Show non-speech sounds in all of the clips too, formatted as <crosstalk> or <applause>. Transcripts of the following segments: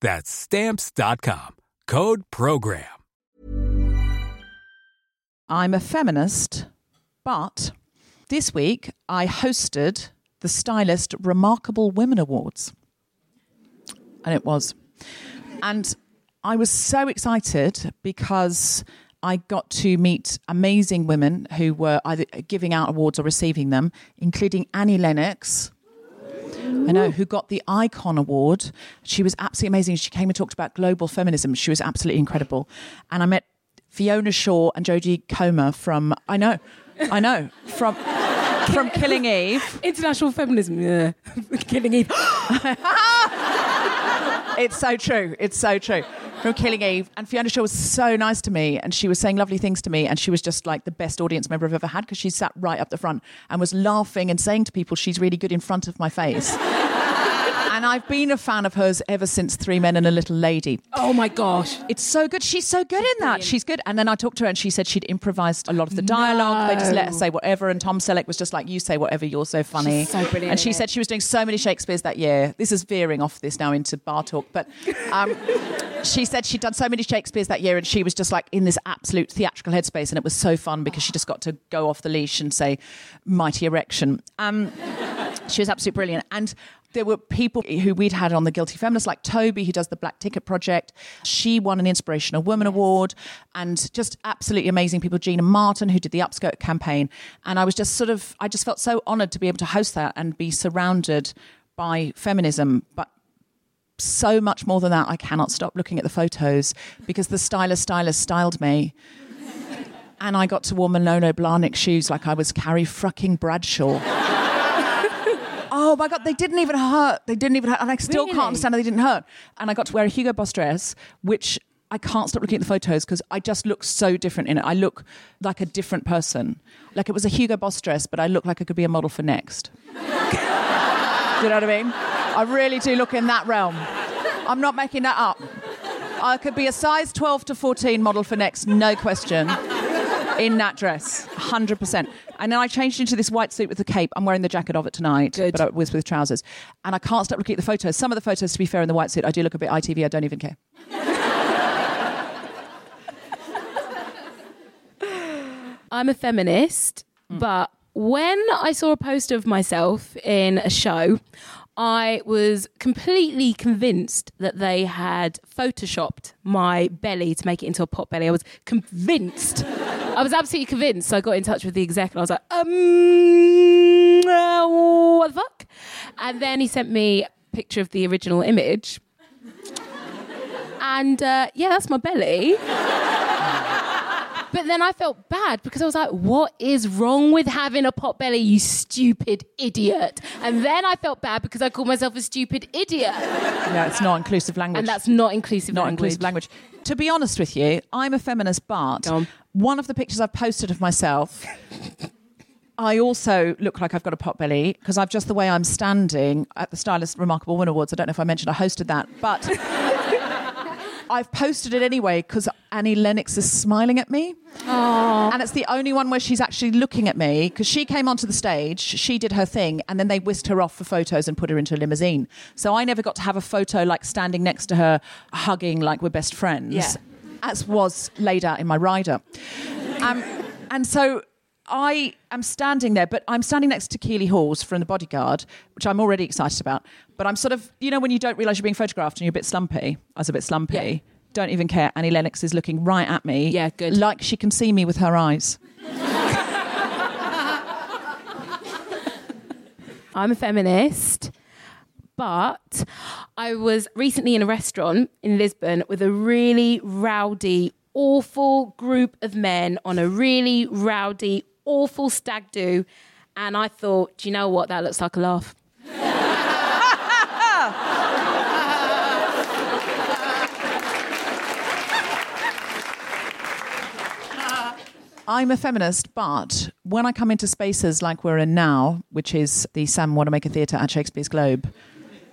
That's stamps.com. Code program. I'm a feminist, but this week I hosted the Stylist Remarkable Women Awards. And it was. And I was so excited because I got to meet amazing women who were either giving out awards or receiving them, including Annie Lennox. I know, who got the Icon Award. She was absolutely amazing. She came and talked about global feminism. She was absolutely incredible. And I met Fiona Shaw and Jodie Comer from, I know, I know, from from Killing Eve. International feminism, yeah. <laughs> Killing Eve. <gasps> <laughs> it's so true. It's so true. From Killing Eve. And Fiona Shaw was so nice to me and she was saying lovely things to me. And she was just like the best audience member I've ever had because she sat right up the front and was laughing and saying to people she's really good in front of my face. And I've been a fan of hers ever since Three Men and a Little Lady. Oh my gosh. It's so good. She's so good in that. She's good. And then I talked to her and she said she'd improvised a lot of the dialogue. They just let her say whatever. And Tom Selleck was just like, you say whatever, you're so funny. She's so brilliant And she said she was doing so many Shakespeare's that year. This is veering off this now into bar talk. But um, <laughs> she said she'd done so many Shakespeare's that year and she was just like in this absolute theatrical headspace. And it was so fun because she just got to go off the leash and say, mighty erection. Um, she was absolutely brilliant. And there were people who we'd had on the Guilty Feminist, like Toby, who does the Black Ticket Project. She won an Inspirational Woman Award, and just absolutely amazing people. Gina Martin, who did the Upskirt campaign. And I was just sort of, I just felt so honored to be able to host that and be surrounded by feminism. But so much more than that, I cannot stop looking at the photos because the stylist stylist styled me. <laughs> And I got to wear Manolo Blahnik shoes like I was Carrie fucking Bradshaw. Oh my God, they didn't even hurt. They didn't even hurt. And I still Really? can't understand how they didn't hurt. And I got to wear a Hugo Boss dress, which I can't stop looking at the photos because I just look so different in it. I look like a different person. Like it was a Hugo Boss dress, but I look like I could be a model for Next. do you know what I mean? I really do look in that realm. I'm not making that up. I could be a size 12 to 14 model for Next, no question, in that dress, 100%. And then I changed into this white suit with the cape. I'm wearing the jacket of it tonight, Good. but I was with trousers. And I can't stop looking at the photos. Some of the photos, to be fair, in the white suit, I do look a bit ITV. I don't even care. <laughs> I'm a feminist, but when I saw a poster of myself in a show, I was completely convinced that they had photoshopped my belly to make it into a pot belly. I was convinced. I was absolutely convinced. So I got in touch with the exec and I was like, um, uh, what the fuck? And then he sent me a picture of the original image. And uh, yeah, that's my belly. But then I felt bad because I was like, what is wrong with having a pot belly, you stupid idiot? And then I felt bad because I called myself a stupid idiot. Yeah, it's not inclusive language. And that's not inclusive not language. inclusive language. To be honest with you, I'm a feminist, but on. one of the pictures I've posted of myself, <laughs> I also look like I've got a pot belly because I've just the way I'm standing at the Stylist Remarkable Woman Awards. I don't know if I mentioned I hosted that, but I've posted it anyway because Annie Lennox is smiling at me. And it's the only one where she's actually looking at me because she came onto the stage, she did her thing, and then they whisked her off for photos and put her into a limousine. So I never got to have a photo like standing next to her, hugging like we're best friends, Yeah. as was laid out in my rider. Um, and so I am standing there, but I'm standing next to Keeley Hawes from The Bodyguard, which I'm already excited about. But I'm sort of, you know, when you don't realise you're being photographed and you're a bit slumpy, I was a bit slumpy. Yeah. Don't even care. Annie Lennox is looking right at me. Yeah, good. Like she can see me with her eyes. <laughs> I'm a feminist, but I was recently in a restaurant in Lisbon with a really rowdy, awful group of men on a really rowdy, awful stag do. And I thought, do you know what? That looks like a laugh. I'm a feminist, but when I come into spaces like we're in now, which is the Sam Wanamaker Theatre at Shakespeare's Globe,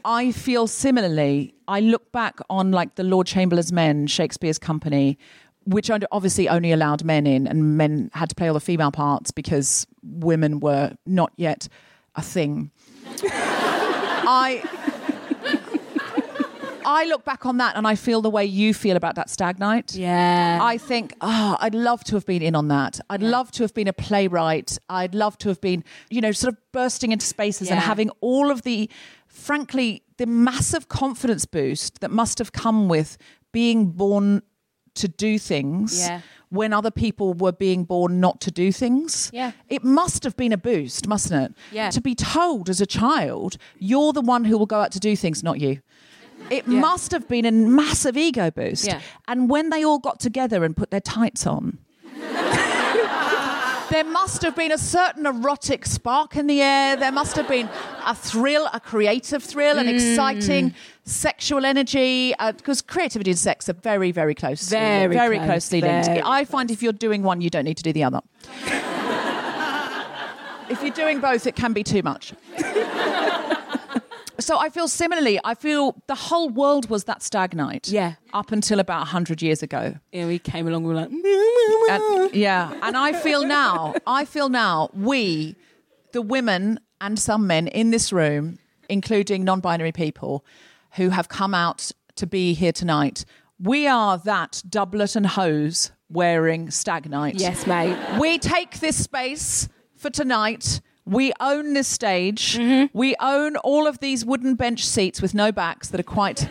I feel similarly. I look back on like the Lord Chamberlain's Men, Shakespeare's company, which obviously only allowed men in, and men had to play all the female parts because women were not yet a thing. <laughs> I I look back on that and I feel the way you feel about that stag night. Yeah. I think, oh, I'd love to have been in on that. I'd love to have been a playwright. I'd love to have been, you know, sort of bursting into spaces and having all of the, frankly, the massive confidence boost that must have come with being born to do things Yeah. when other people were being born not to do things. Yeah. It must have been a boost, mustn't it? Yeah. To be told as a child, you're the one who will go out to do things, not you. It must have been a massive ego boost. Yeah. And when they all got together and put their tights on, there must have been a certain erotic spark in the air. There must have been a thrill, a creative thrill, an exciting sexual energy. Uh, because creativity and sex are very, very close. Very very close, closely linked. very I find if you're doing one, you don't need to do the other. if you're doing both, it can be too much. So I feel similarly. I feel the whole world was that stag night. Yeah. Up until about 100 years ago. yeah, we came along, we were like, And, yeah. And I feel now, I feel now, we, the women and some men in this room, including non binary people who have come out to be here tonight, we are that doublet and hose wearing stag night. yes, mate. We take this space for tonight. We own this stage. We own all of these wooden bench seats with no backs that are quite,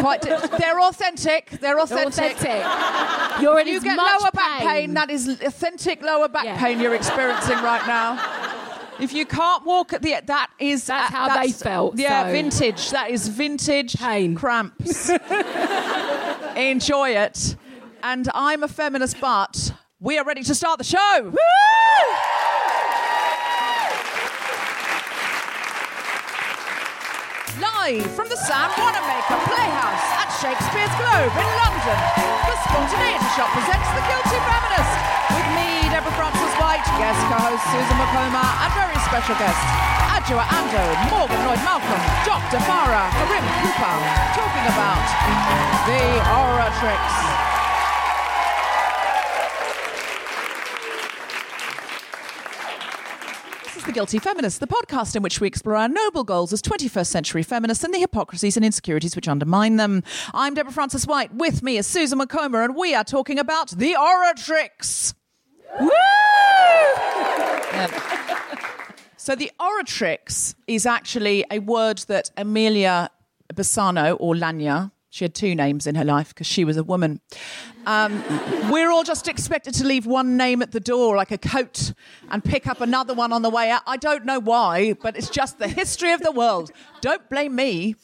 quite. They're authentic. They're authentic. Authentic. <laughs> You're in You get much lower back pain. That is authentic lower back Yeah. pain you're experiencing right now. <laughs> If you can't walk at the, that is That's uh, how they felt, Yeah, so- vintage. That is vintage Pain. cramps. <laughs> Enjoy it. And I'm a feminist, but we are ready to start the show. Live from the Sam Wanamaker Playhouse at Shakespeare's Globe in London, the Spontaneity Shop presents The Guilty Feminist with me, Deborah Frances-White, guest co-host Susan Wokoma, and very special guests Adjoa Andoh, Morgan Lloyd Malcolm, Dr. Farah, Karim Cooper, talking about the oratrix. This is The Guilty Feminist, the podcast in which we explore our noble goals as 21st century feminists and the hypocrisies and insecurities which undermine them. I'm Deborah Frances-White. With me is Susan Wokoma, and we are talking about the oratrix. Um, so the oratrix is actually a word that Emilia Bassano or Lanier, she had two names in her life because she was a woman. Um, we're all just expected to leave one name at the door, like a coat, and pick up another one on the way out. I don't know why, but it's just the history of the world. Don't blame me.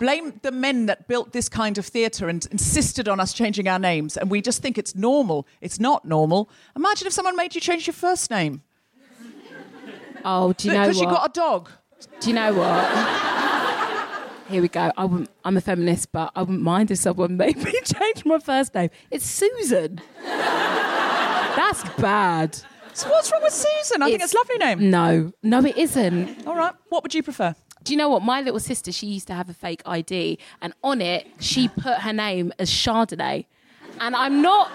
Blame the men that built this kind of theatre and insisted on us changing our names. And we just think it's normal. It's not normal. Imagine if someone made you change your first name Oh, do you know because you got a dog. Do you know what? Here we go. I wouldn't, I'm a feminist, but I wouldn't mind if someone <laughs> made me change my first name. It's Susan. <laughs> That's bad. So what's wrong with Susan? I think it's a lovely name. No, no, it isn't. All right. What would you prefer? Do you know what? My little sister, she used to have a fake ID, and on it, she put her name as Chardonnay. And I'm not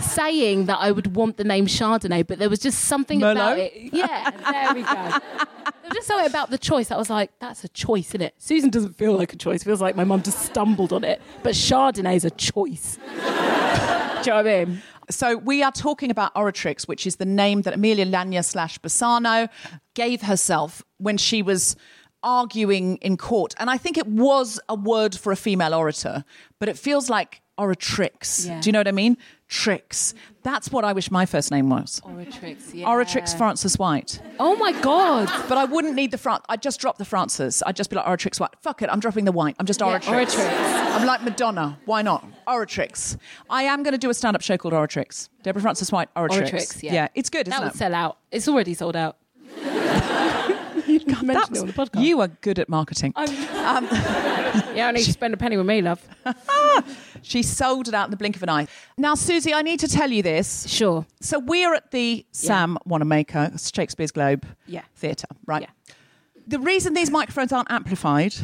saying that I would want the name Chardonnay, but there was just something about it. Yeah, there we go. there was just something about the choice that was like, that's a choice, isn't it? Susan doesn't feel like a choice. It feels like my mum just stumbled on it. But Chardonnay's a choice. <laughs> Do you know what I mean? So we are talking about Oratrix, which is the name that Emilia Lanier slash Bassano gave herself when she was arguing in court. And I think it was a word for a female orator, but it feels like Oratrix. Yeah. Do you know what I mean? Tricks. That's what I wish my first name was. Oratrix, yeah. Oratrix Frances-White. Oh my God. But I wouldn't need the front. I'd just drop the Frances. I'd just be like Oratrix White. Fuck it, I'm dropping the white. I'm just Yeah, Oratrix. Oratrix. I'm like Madonna. Why not? Oratrix. I am going to do a stand-up show called Oratrix. Deborah Frances-White, Oratrix. Oratrix, yeah. yeah it's good, That isn't would it? sell out. It's already sold out. <laughs> you didn't mention it on the podcast. You are good at marketing. <laughs> Um, <laughs> yeah, I need to spend a penny with me, love. <laughs> She sold it out in the blink of an eye. Now, Susie, I need to tell you this. Sure. So we're at the Sam Wanamaker Shakespeare's Globe Yeah. Theatre, right? Yeah. The reason these microphones aren't amplified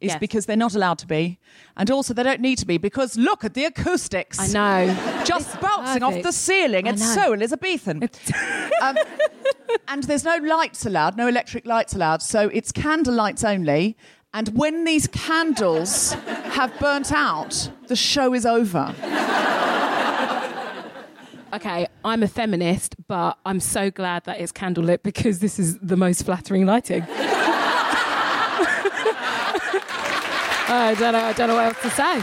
is Yes. because they're not allowed to be, and also they don't need to be because look at the acoustics. I know. Just It's bouncing off the ceiling. I It's know. so Elizabethan. <laughs> um, and there's no lights allowed, no electric lights allowed, so it's candle lights only. And when these candles have burnt out, the show is over. Okay, I'm a feminist, but I'm so glad that it's candlelit because this is the most flattering lighting. I don't know. I don't know what else to say.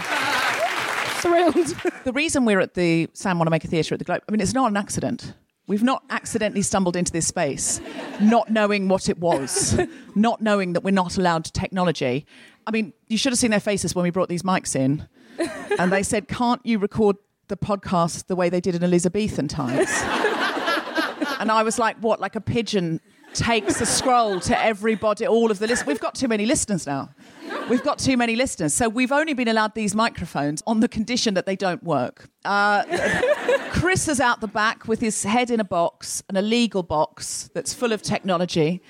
Thrilled. The reason we're at the Sam Wanamaker Theatre at the Globe, I mean, it's not an accident. We've not accidentally stumbled into this space, not knowing what it was, <laughs> not knowing that we're not allowed to technology. I mean, you should have seen their faces when we brought these mics in, and they said, "Can't you record the podcast the way they did in Elizabethan times?" <laughs> and I was like, "What? Like a pigeon takes a scroll to everybody, all of the list? We've got too many listeners now." We've got too many listeners. So we've only been allowed these microphones on the condition that they don't work. Uh, <laughs> Chris is out the back with his head in a box, an illegal box that's full of technology.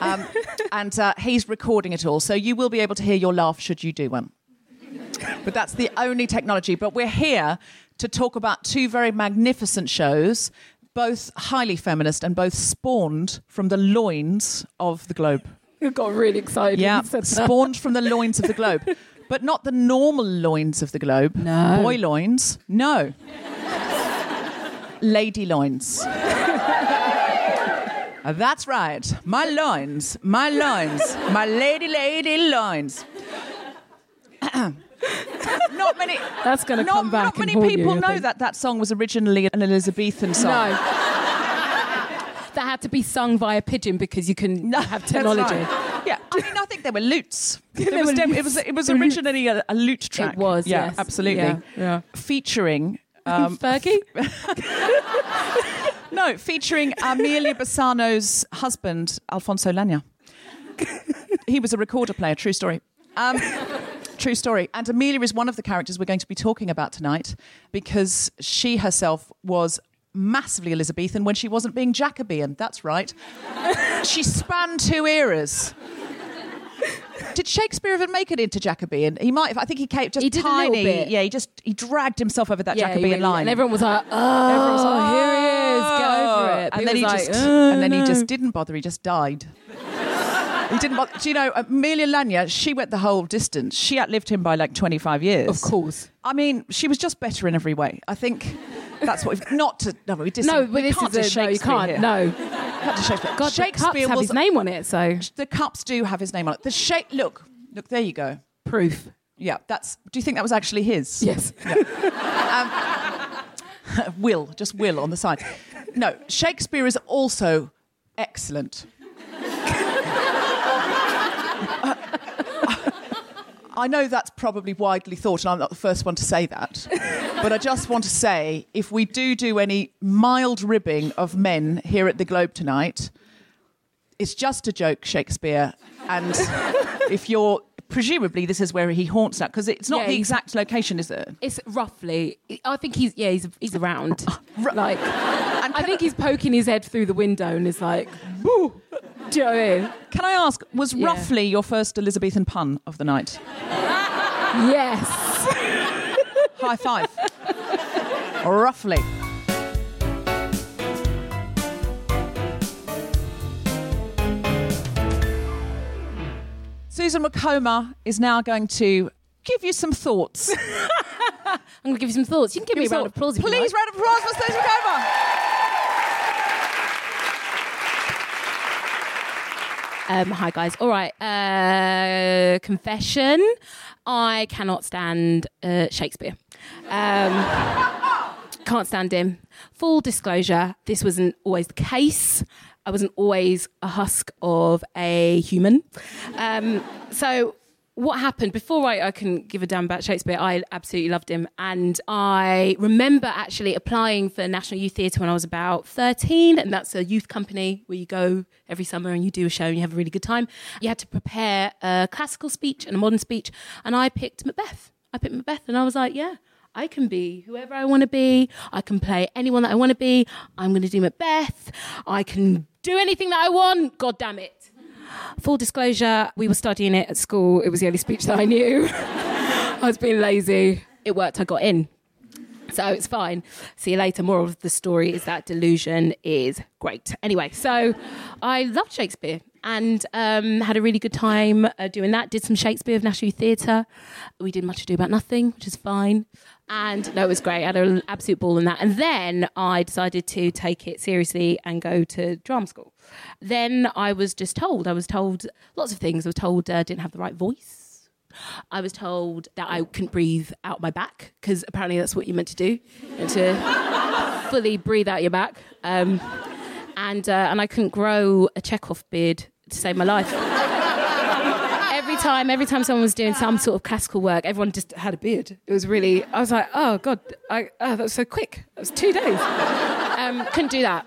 Um, and uh, he's recording it all. So you will be able to hear your laugh should you do one. But that's the only technology. But we're here to talk about two very magnificent shows, both highly feminist and both spawned from the loins of the globe. I got really excited. when Yeah, you <laughs> said that. spawned from the loins of the globe. But not the normal loins of the globe. No. Boy loins. No. Lady loins. Uh, That's right. My loins. My loins. My lady, lady loins. <clears throat> <laughs> not many. That's going to come back. not many you, people I know that that song was originally an Elizabethan song. No. that had to be sung via pigeon because you can have <laughs> That's technology. right. Yeah, I mean, I think there were lutes. <laughs> There It was, were lutes. it was, it was originally a, a lute track. It was, yeah, yes. absolutely. Yeah, yeah. Featuring, um, Fergie? no, featuring Emilia Bassano's husband, Alfonso Lanier. he was a recorder player, true story. Um, true story. And Emilia is one of the characters we're going to be talking about tonight because she herself was massively Elizabethan when she wasn't being Jacobean. That's right. <laughs> she spanned two eras. Did Shakespeare even make it into Jacobean? He might have. I think he came just He did a little bit. Yeah, he just he dragged himself over that Yeah, Jacobean really- line. And everyone was like, oh, Everyone was like, oh, here he is, go for it. Oh. And He then he like, just, "Oh, and then he oh, just didn't bother. He just died. He didn't bother. Do you know, Emilia Lanier? She went the whole distance. She outlived him by like twenty five years. Of course. I mean, she was just better in every way. I think That's what. We've, not to no, we, dis- No, we but this can't is do a, no, you Shakespeare can't. here. No, Can't Shakespeare. God, Shakespeare the cups have was his name on it, so the cups do have his name on it. The shape. Look, look. There you go. proof. Yeah, that's. Do you think that was actually his? Yes. Um, <laughs> Will, just Will on the side. No, Shakespeare is also excellent. I know that's probably widely thought, and I'm not the first one to say that. <laughs> But I just want to say if we do do any mild ribbing of men here at the Globe tonight, it's just a joke, Shakespeare. And <laughs> if you're. Presumably, this is where he haunts now, because it's not Yeah, the exact location, is it? It's roughly. I think he's yeah he's he's around. <laughs> Like And I think he's poking his head through the window and is like, "Boo." Do you know what I mean? Can I ask, was Yeah. roughly your first Elizabethan pun of the night? Yes. High five. roughly. Susan Wokoma is now going to give you some thoughts. <laughs> I'm going to give you some thoughts. You can give me a round of applause if you Please, like. round of applause for Susan Wokoma. Um, hi guys. All right. Uh, confession. I cannot stand uh, Shakespeare. Um, can't stand him. Full disclosure. This wasn't always the case. I wasn't always a husk of a human. Um, so what happened before I, I can give a damn about Shakespeare? I absolutely loved him, and I remember actually applying for National Youth Theatre when I was about thirteen, and that's a youth company where you go every summer and you do a show and you have a really good time. You had to prepare a classical speech and a modern speech, and I picked Macbeth. I picked Macbeth, and I was like, yeah. I can be whoever I want to be. I can play anyone that I want to be. I'm going to do Macbeth. I can do anything that I want. God damn it. Full disclosure, we were studying it at school. It was the only speech that I knew. <laughs> I was being lazy. It worked. I got in. So it's fine. See you later. Moral of the story is that delusion is great. Anyway, so I loved Shakespeare and um, had a really good time uh, doing that. Did some Shakespeare of National Theatre. We did Much Ado About Nothing, which is fine. And no, it was great. I had an absolute ball in that. And then I decided to take it seriously and go to drama school. Then I was just told, I was told lots of things. I was told I uh, didn't have the right voice. I was told that I couldn't breathe out my back because apparently that's what you're meant to do, and to <laughs> fully breathe out your back. Um, and uh, and I couldn't grow a Chekhov beard to save my life. Every time, every time someone was doing some sort of classical work, everyone just had a beard. It was really. I was like, oh god, I, oh, that was so quick. That was two days. Um, couldn't do that.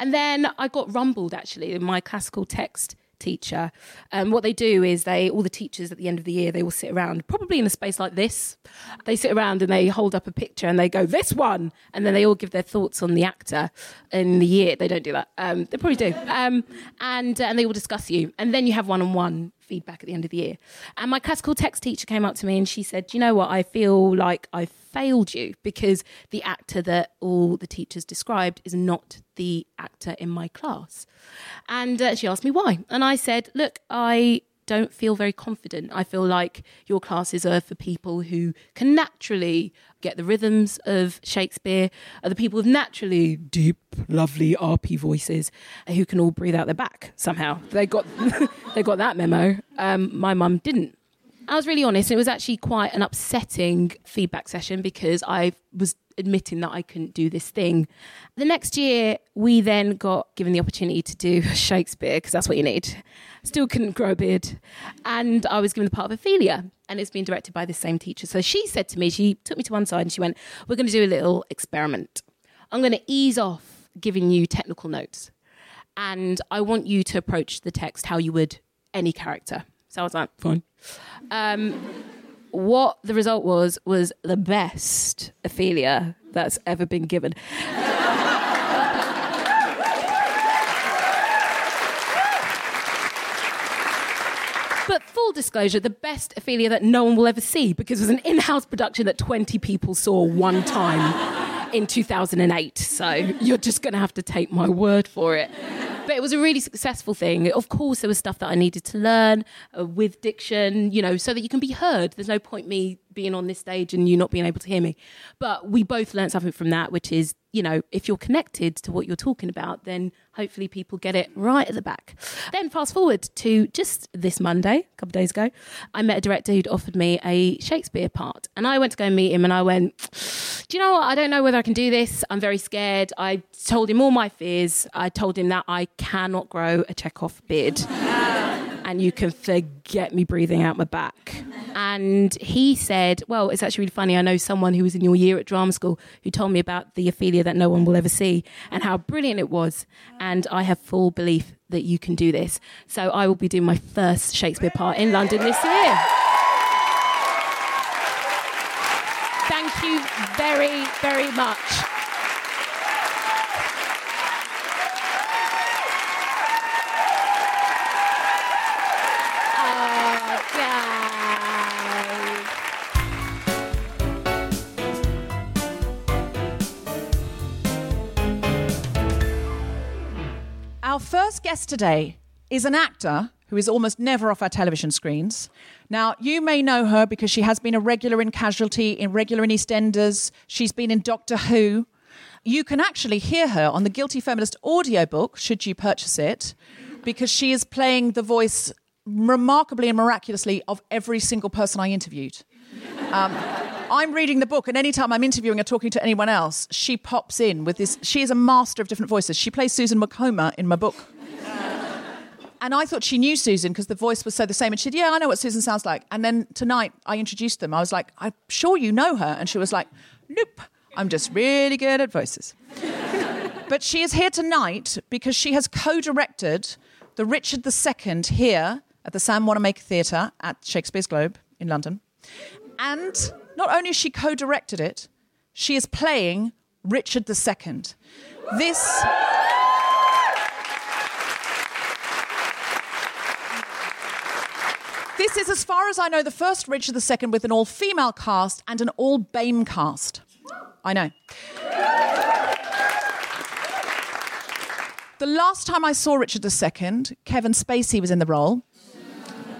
And then I got rumbled actually in my classical text teacher. Um, what they do is they, all the teachers at the end of the year, they will sit around, probably in a space like this. They sit around and they hold up a picture and they go, this one. And then they all give their thoughts on the actor in the year. They don't do that. Um, they probably do. Um, and, uh, and they will discuss you. And then you have one on one feedback at the end of the year. And my classical text teacher came up to me and she said, you know what? I feel like I failed you because the actor that all the teachers described is not the actor in my class. And uh, she asked me why. And I said, look, I don't feel very confident. I feel like your classes are for people who can naturally get the rhythms of Shakespeare, are the people with naturally deep, lovely RP voices who can all breathe out their back somehow. They got <laughs> they got that memo. Um, my mum didn't. I was really honest. It was actually quite an upsetting feedback session because I was admitting that I couldn't do this thing. The next year, we then got given the opportunity to do <laughs> Shakespeare because that's what you need. Still couldn't grow a beard. And I was given the part of Ophelia, and it's been directed by the same teacher. So she said to me, she took me to one side and she went, We're going to do a little experiment. I'm going to ease off giving you technical notes. And I want you to approach the text how you would any character. So I was like, fine. Um, what the result was was the best Ophelia that's ever been given. But full disclosure, the best Ophelia that no one will ever see because it was an in house production that 20 people saw one time in 2008. So you're just going to have to take my word for it. But it was a really successful thing. Of course, there was stuff that I needed to learn uh, with diction, you know, so that you can be heard. There's no point me being on this stage and you not being able to hear me. But we both learned something from that, which is, you know, if you're connected to what you're talking about, then hopefully people get it right at the back. Then fast forward to just this Monday, a couple of days ago, I met a director who'd offered me a Shakespeare part. And I went to go and meet him and I went, Do you know what? I don't know whether I can do this. I'm very scared. I told him all my fears. I told him that I cannot grow a Chekhov beard <laughs> and you can forget me breathing out my back. And he said, Well, it's actually really funny. I know someone who was in your year at drama school who told me about the Ophelia that no one will ever see and how brilliant it was. And I have full belief that you can do this. So I will be doing my first Shakespeare part in London this year. Thank you very, very much. First guest today is an actor who is almost never off our television screens. Now, you may know her because she has been a regular in Casualty, in regular in EastEnders. She's been in Doctor Who. You can actually hear her on the Guilty Feminist audiobook, should you purchase it, because she is playing the voice remarkably and miraculously of every single person I interviewed. Um, I'm reading the book, and anytime I'm interviewing or talking to anyone else, she pops in with this. She is a master of different voices. She plays Susan Wokoma in my book. And I thought she knew Susan because the voice was so the same. And she said, Yeah, I know what Susan sounds like. And then tonight I introduced them. I was like, I'm sure you know her. And she was like, Nope, I'm just really good at voices. <laughs> but she is here tonight because she has co directed the Richard II here at the Sam Wanamaker Theatre at Shakespeare's Globe in London. And not only has she co directed it, she is playing Richard II. This. This is, as far as I know, the first Richard II with an all female cast and an all BAME cast. I know. The last time I saw Richard II, Kevin Spacey was in the role.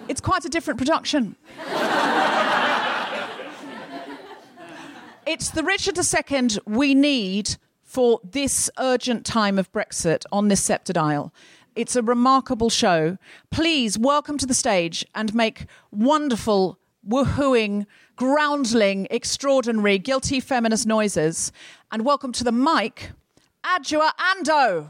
It's quite a different production. It's the Richard II we need for this urgent time of Brexit on this sceptred isle. It's a remarkable show. Please welcome to the stage and make wonderful, woohooing, groundling, extraordinary, guilty feminist noises. And welcome to the mic, Adjoa Andoh.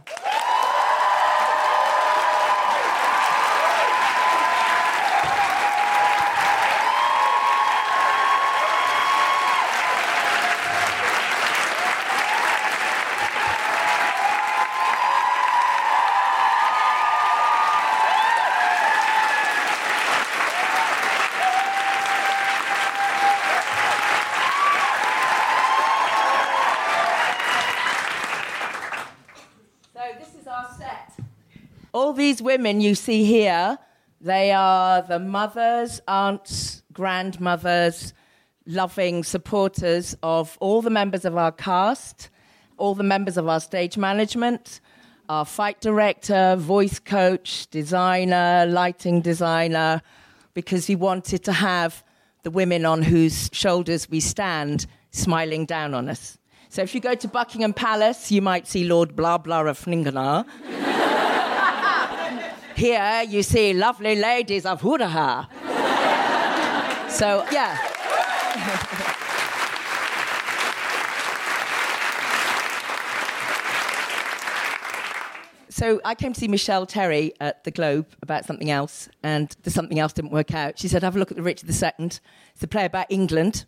These women you see here, they are the mothers, aunts, grandmothers, loving supporters of all the members of our cast, all the members of our stage management, our fight director, voice coach, designer, lighting designer, because we wanted to have the women on whose shoulders we stand smiling down on us. So if you go to Buckingham Palace, you might see Lord Blah Blah of Fninganar. <laughs> Here you see lovely ladies of Hudaha. so, yeah. So I came to see Michelle Terry at the Globe about something else, and the something else didn't work out. She said, "Have a look at the Richard II. It's a play about England."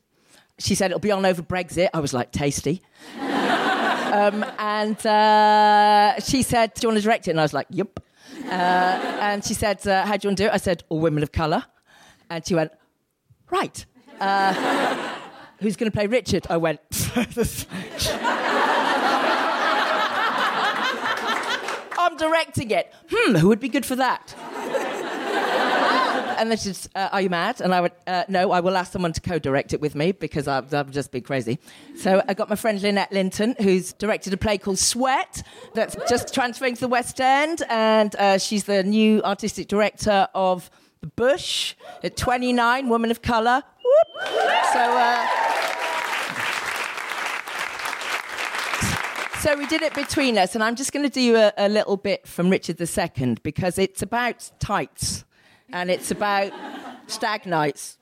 She said it'll be on over Brexit. I was like, "Tasty." <laughs> um, and uh, she said, "Do you want to direct it?" And I was like, "Yep." Uh, and she said, uh, "How do you want to do it?" I said, "All women of colour." And she went, "Right." Uh, <laughs> who's going to play Richard? I went. <laughs> I'm directing it. Hmm, who would be good for that? And then she said, uh, Are you mad? And I went, uh, No, I will ask someone to co direct it with me because I'll, I'll just be crazy. So I got my friend Lynette Linton, who's directed a play called Sweat that's just transferring to the West End. And uh, she's the new artistic director of The Bush at 29, Woman of Colour. whoop. So, uh, so we did it between us, and I'm just going to do a, a little bit from Richard II because it's about tights, and it's about stag nights,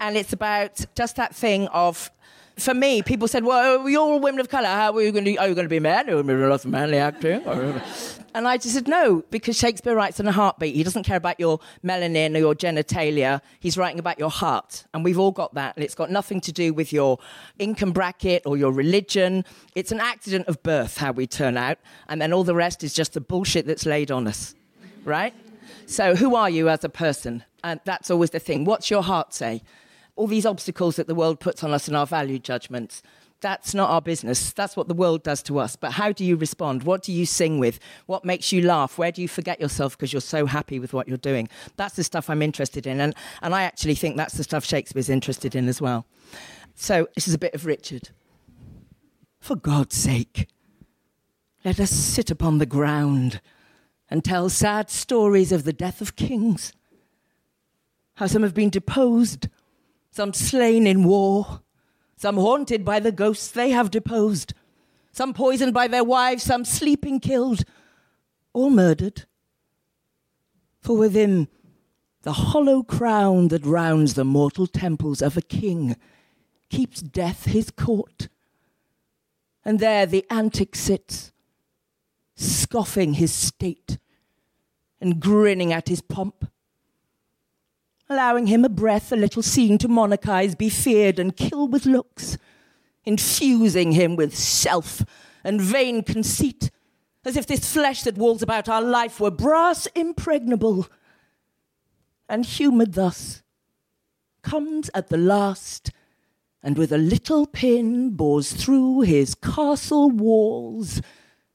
and it's about just that thing of for me, people said, "Well, you're all women of colour. How are you going to? Are you going to be men? Are you going to be lots of manly acting?" <laughs> and I just said, "No," because Shakespeare writes in a heartbeat. He doesn't care about your melanin or your genitalia. He's writing about your heart, and we've all got that. And it's got nothing to do with your income bracket or your religion. It's an accident of birth how we turn out, and then all the rest is just the bullshit that's laid on us, right? So, who are you as a person? And that's always the thing. What's your heart say? all these obstacles that the world puts on us and our value judgments. That's not our business. That's what the world does to us. But how do you respond? What do you sing with? What makes you laugh? Where do you forget yourself because you're so happy with what you're doing? That's the stuff I'm interested in. And, and I actually think that's the stuff Shakespeare's interested in as well. So this is a bit of Richard. For God's sake, let us sit upon the ground and tell sad stories of the death of kings. How some have been deposed some slain in war, some haunted by the ghosts they have deposed, some poisoned by their wives, some sleeping killed, all murdered. For within the hollow crown that rounds the mortal temples of a king keeps death his court. And there the antic sits, scoffing his state and grinning at his pomp allowing him a breath, a little scene to monarchize, be feared and kill with looks, infusing him with self and vain conceit, as if this flesh that walls about our life were brass impregnable. And humoured thus, comes at the last, and with a little pin bores through his castle walls,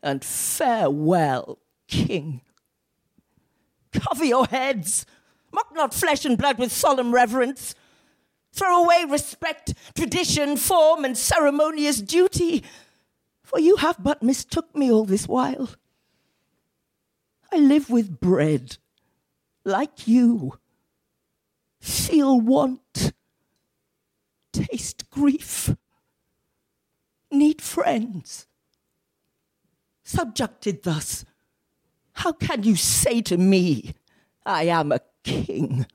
and farewell, king. Cover your heads! Mock not flesh and blood with solemn reverence. Throw away respect, tradition, form, and ceremonious duty, for you have but mistook me all this while. I live with bread, like you, feel want, taste grief, need friends. Subjected thus, how can you say to me, I am a king.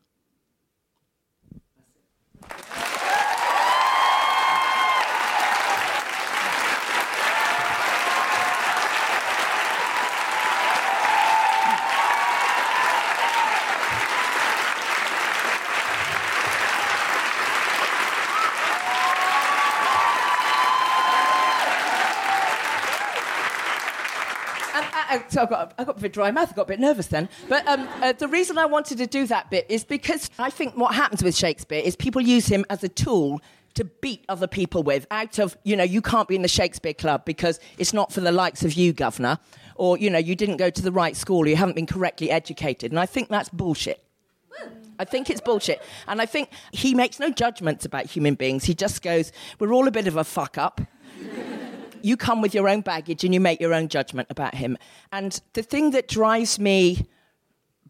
So I got, I got a bit dry mouth, I got a bit nervous then. But um, uh, the reason I wanted to do that bit is because I think what happens with Shakespeare is people use him as a tool to beat other people with out of, you know, you can't be in the Shakespeare Club because it's not for the likes of you, governor, or, you know, you didn't go to the right school, or you haven't been correctly educated. And I think that's bullshit. I think it's bullshit. And I think he makes no judgments about human beings. He just goes, we're all a bit of a fuck up you come with your own baggage and you make your own judgment about him. And the thing that drives me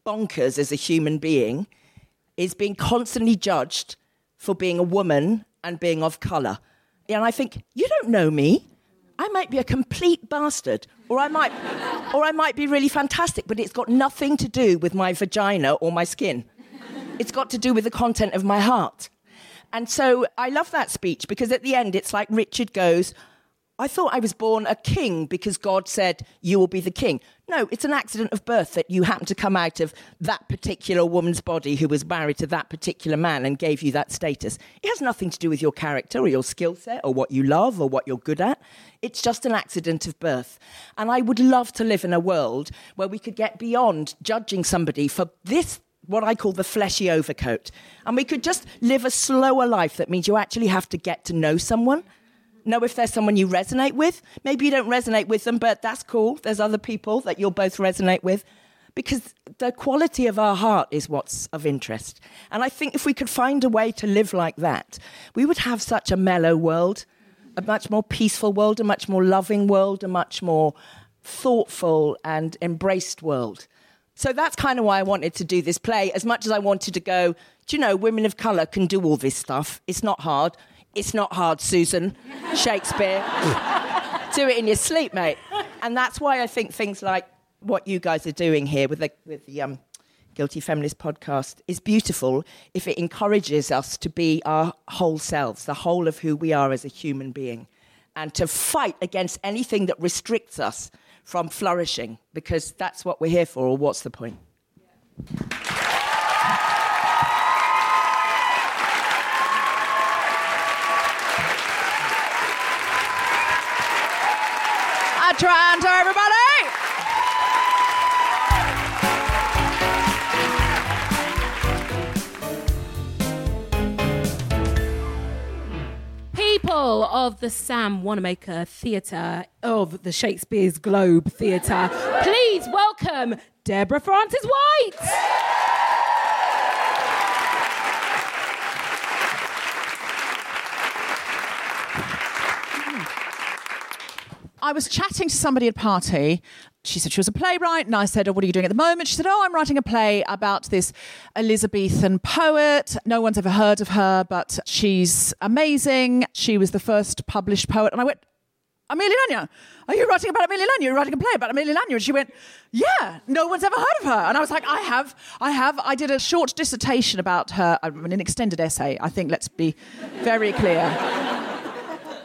bonkers as a human being is being constantly judged for being a woman and being of colour. And I think, you don't know me. I might be a complete bastard, or I might, <laughs> or I might be really fantastic, but it's got nothing to do with my vagina or my skin. It's got to do with the content of my heart. And so I love that speech because at the end it's like Richard goes, I thought I was born a king because God said, You will be the king. No, it's an accident of birth that you happen to come out of that particular woman's body who was married to that particular man and gave you that status. It has nothing to do with your character or your skill set or what you love or what you're good at. It's just an accident of birth. And I would love to live in a world where we could get beyond judging somebody for this what I call the fleshy overcoat. And we could just live a slower life that means you actually have to get to know someone know if there's someone you resonate with. Maybe you don't resonate with them, but that's cool. There's other people that you'll both resonate with because the quality of our heart is what's of interest. And I think if we could find a way to live like that, we would have such a mellow world, a much more peaceful world, a much more loving world, a much more thoughtful and embraced world. So that's kind of why I wanted to do this play, as much as I wanted to go, Do you know women of colour can do all this stuff? It's not hard. It's not hard, Susan. Shakespeare. <laughs> do it in your sleep, mate. And that's why I think things like what you guys are doing here with the, with the um, Guilty Feminist podcast is beautiful if it encourages us to be our whole selves, the whole of who we are as a human being, and to fight against anything that restricts us from flourishing, because that's what we're here for, or what's the point? Atlanta, everybody! People of the Sam Wanamaker Theatre of the Shakespeare's Globe Theatre, please welcome Deborah Frances-White. I was chatting to somebody at a party. She said she was a playwright, and I said, oh, What are you doing at the moment? She said, Oh, I'm writing a play about this Elizabethan poet. No one's ever heard of her, but she's amazing. She was the first published poet. And I went, Emilia Lanier, are you writing about Emilia Lanier? You're writing a play about Emilia Lanier? And she went, Yeah, no one's ever heard of her. And I was like, I have, I have. I did a short dissertation about her, an extended essay, I think, let's be very clear.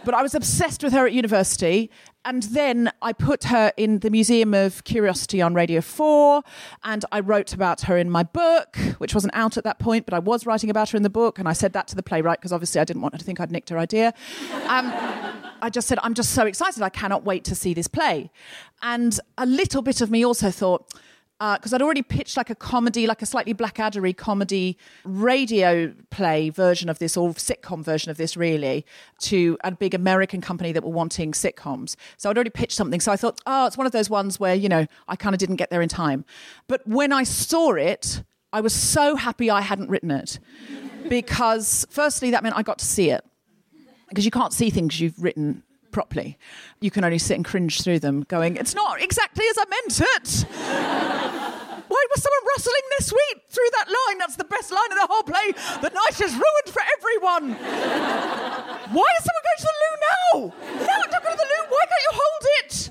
But I was obsessed with her at university. And then I put her in the Museum of Curiosity on Radio 4, and I wrote about her in my book, which wasn't out at that point, but I was writing about her in the book. And I said that to the playwright because obviously I didn't want her to think I'd nicked her idea. Um, I just said, I'm just so excited. I cannot wait to see this play. And a little bit of me also thought, Uh, because I'd already pitched like a comedy, like a slightly Blackaddery comedy radio play version of this, or sitcom version of this, really, to a big American company that were wanting sitcoms. So I'd already pitched something. So I thought, oh, it's one of those ones where, you know, I kind of didn't get there in time. But when I saw it, I was so happy I hadn't written it. Because, firstly, that meant I got to see it. Because you can't see things you've written properly. You can only sit and cringe through them, going, it's not exactly as I meant it. <laughs> Why was someone rustling their sweet through that line? That's the best line of the whole play. The night is ruined for everyone. <laughs> Why is someone going to the loo now? No, don't go to the loo. Why can't you hold it?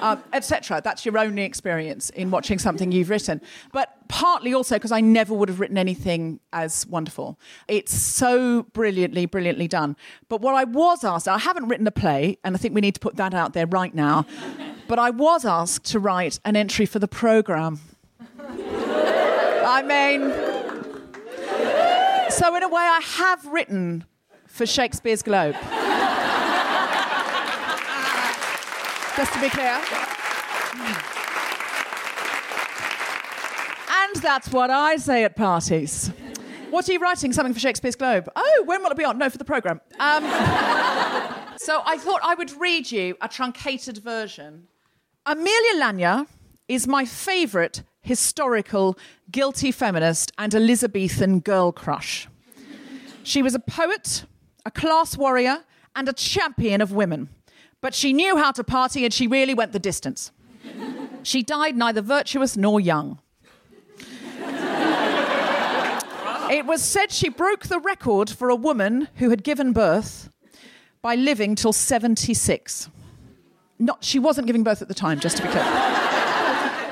Um, Etc. That's your only experience in watching something you've written. But partly also because I never would have written anything as wonderful. It's so brilliantly, brilliantly done. But what I was asked, I haven't written a play, and I think we need to put that out there right now. <laughs> But I was asked to write an entry for the programme. I mean, so in a way, I have written for Shakespeare's Globe. Just to be clear. And that's what I say at parties. What are you writing? Something for Shakespeare's Globe? Oh, when will it be on? No, for the programme. Um, <laughs> so I thought I would read you a truncated version. Emilia Lanier is my favourite historical, guilty feminist and Elizabethan girl crush. She was a poet, a class warrior, and a champion of women. But she knew how to party and she really went the distance. She died neither virtuous nor young. It was said she broke the record for a woman who had given birth by living till 76. Not, she wasn't giving birth at the time, just to be clear.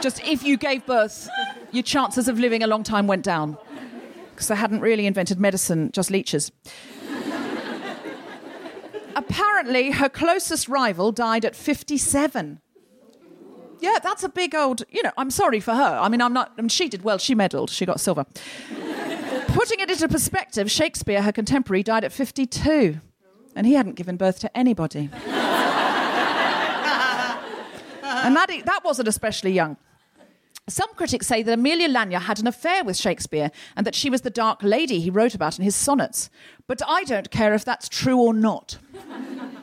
just if you gave birth, your chances of living a long time went down. Because they hadn't really invented medicine, just leeches. Apparently, her closest rival died at 57. Yeah, that's a big old, you know, I'm sorry for her. I mean, I'm not, I mean, she did well, she medalled, she got silver. Putting it into perspective, Shakespeare, her contemporary, died at 52, and he hadn't given birth to anybody. <laughs> and that, that wasn't especially young. Some critics say that Emilia Lanier had an affair with Shakespeare and that she was the dark lady he wrote about in his sonnets. But I don't care if that's true or not. <laughs>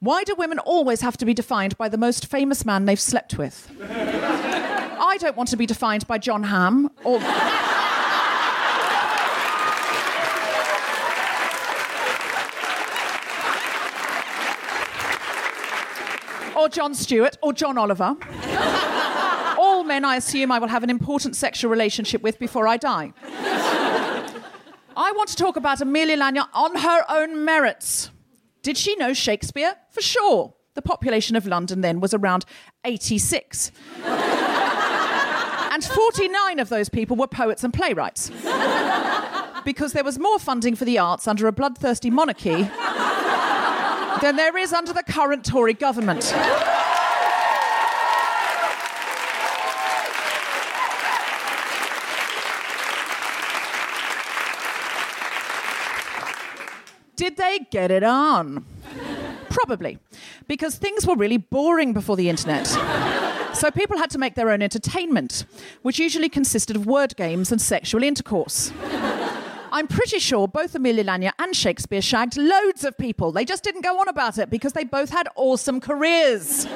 Why do women always have to be defined by the most famous man they've slept with? <laughs> I don't want to be defined by Jon Hamm or. <laughs> or Jon Stewart or John Oliver. All men, I assume, I will have an important sexual relationship with before I die. <laughs> I want to talk about Emilia Lanier on her own merits. Did she know Shakespeare? For sure. The population of London then was around 86. <laughs> and 49 of those people were poets and playwrights. because there was more funding for the arts under a bloodthirsty monarchy than there is under the current Tory government. Did they get it on? Probably, because things were really boring before the internet. So people had to make their own entertainment, which usually consisted of word games and sexual intercourse. I'm pretty sure both Emilia Lanier and Shakespeare shagged loads of people. They just didn't go on about it because they both had awesome careers.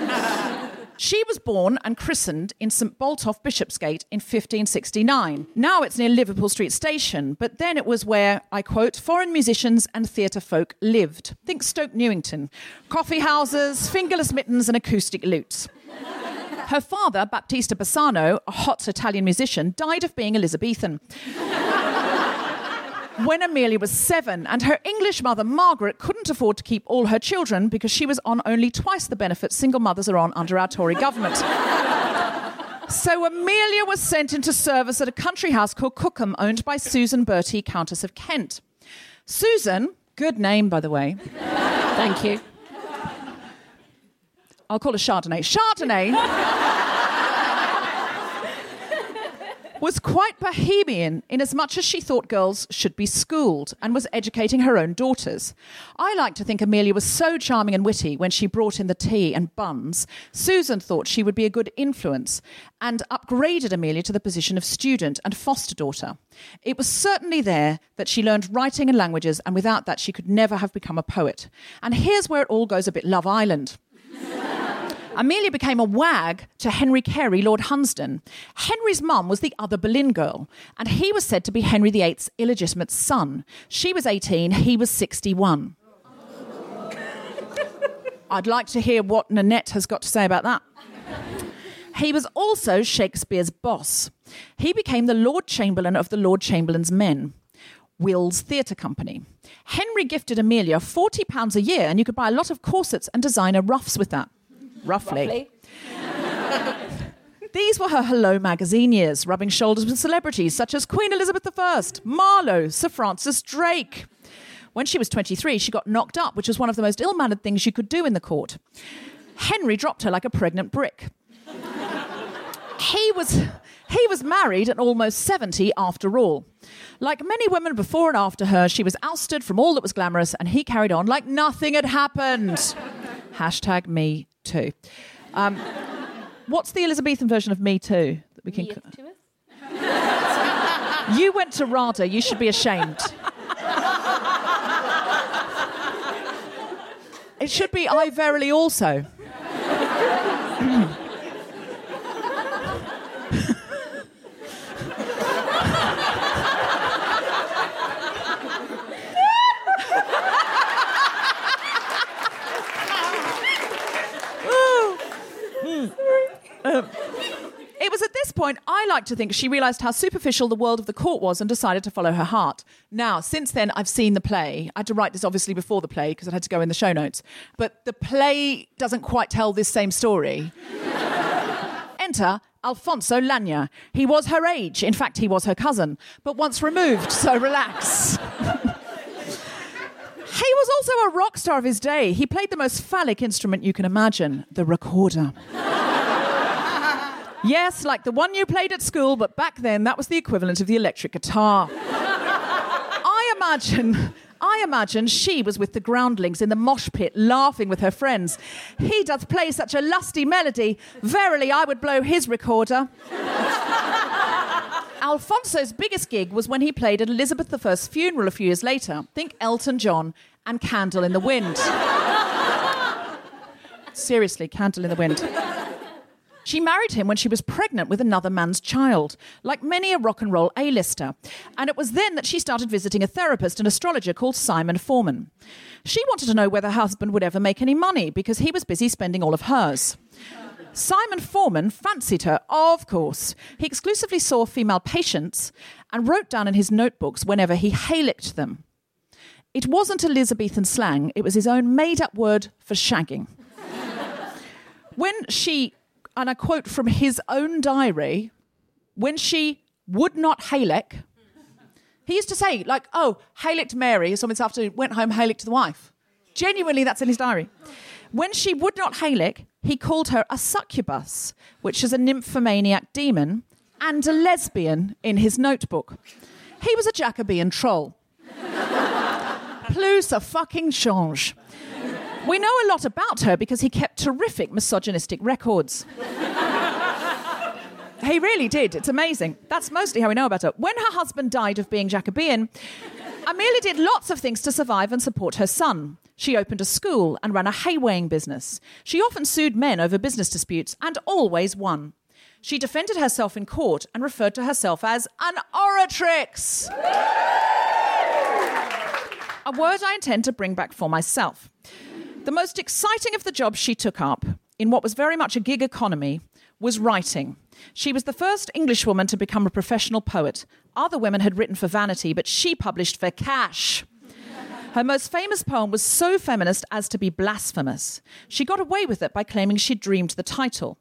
She was born and christened in St Botolph Bishopsgate in 1569. Now it's near Liverpool Street Station, but then it was where, I quote, foreign musicians and theatre folk lived. Think Stoke Newington. Coffee houses, fingerless mittens, and acoustic lutes. Her father, Baptista Bassano, a hot Italian musician, died of being Elizabethan when Emilia was seven, and her English mother, Margaret, couldn't afford to keep all her children because she was on only twice the benefits single mothers are on under our Tory government. <laughs> so Emilia was sent into service at a country house called Cookham, owned by Susan Bertie, Countess of Kent. Susan, good name, by the way. Thank you. I'll call her Chardonnay. Chardonnay. Was quite bohemian in as much as she thought girls should be schooled and was educating her own daughters. I like to think Emilia was so charming and witty when she brought in the tea and buns. Susan thought she would be a good influence and upgraded Emilia to the position of student and foster daughter. It was certainly there that she learned writing and languages, and without that, she could never have become a poet. And here's where it all goes a bit Love Island. Emilia became a wag to Henry Carey, Lord Hunsdon. Henry's mum was the other Boleyn girl, and he was said to be Henry VIII's illegitimate son. She was 18, he was 61. <laughs> I'd like to hear what Nanette has got to say about that. He was also Shakespeare's boss. He became the Lord Chamberlain of the Lord Chamberlain's Men. Will's Theatre Company. Henry gifted Emilia £40 a year, and you could buy a lot of corsets and designer ruffs with that roughly. <laughs> These were her Hello magazine years, rubbing shoulders with celebrities such as Queen Elizabeth I, Marlowe, Sir Francis Drake. When she was 23, she got knocked up, which was one of the most ill mannered things you could do in the court. Henry dropped her like a pregnant brick. he was he was married at almost 70 after all. Like many women before and after her, she was ousted from all that was glamorous, and he carried on like nothing had happened. Hashtag me too. Um, what's the Elizabethan version of Me Too that we can? you went to RADA. You should be ashamed. it should be I verily also. Point, I like to think, she realised how superficial the world of the court was and decided to follow her heart. Now, since then, I've seen the play. I had to write this obviously before the play because I had to go in the show notes. But the play doesn't quite tell this same story. <laughs> Enter Alfonso Lanier. He was her age. In fact, he was her cousin, but once removed, so relax. <laughs> he was also a rock star of his day. He played the most phallic instrument you can imagine the recorder. Yes, like the one you played at school, but back then that was the equivalent of the electric guitar. I imagine. I imagine she was with the groundlings in the mosh pit laughing with her friends. He doth play such a lusty melody, verily I would blow his recorder. Alfonso's biggest gig was when he played at Elizabeth I's funeral a few years later. Think Elton John and Candle in the Wind. Seriously, Candle in the Wind. She married him when she was pregnant with another man's child, like many a rock and roll A-lister. And it was then that she started visiting a therapist and astrologer called Simon Forman. She wanted to know whether her husband would ever make any money because he was busy spending all of hers. Simon Forman fancied her, of course. He exclusively saw female patients and wrote down in his notebooks whenever he haylicked them. It wasn't Elizabethan slang, it was his own made up word for shagging. <laughs> when she, and I quote from his own diary, when she would not haylick, he used to say, like, oh, haylicked Mary, someone's after went home, haylicked the wife. Genuinely, that's in his diary. When she would not haylick, he called her a succubus, which is a nymphomaniac demon, and a lesbian in his notebook. He was a Jacobean troll. <laughs> Plus a fucking change. We know a lot about her because he kept terrific misogynistic records. he really did. It's amazing. That's mostly how we know about her. When her husband died of being Jacobean, Emilia did lots of things to survive and support her son. She opened a school and ran a hay weighing business. She often sued men over business disputes and always won. She defended herself in court and referred to herself as an oratrix. a word I intend to bring back for myself. The most exciting of the jobs she took up, in what was very much a gig economy, was writing. She was the first Englishwoman to become a professional poet. Other women had written for vanity, but she published for cash. Her most famous poem was so feminist as to be blasphemous. She got away with it by claiming she'd dreamed the title.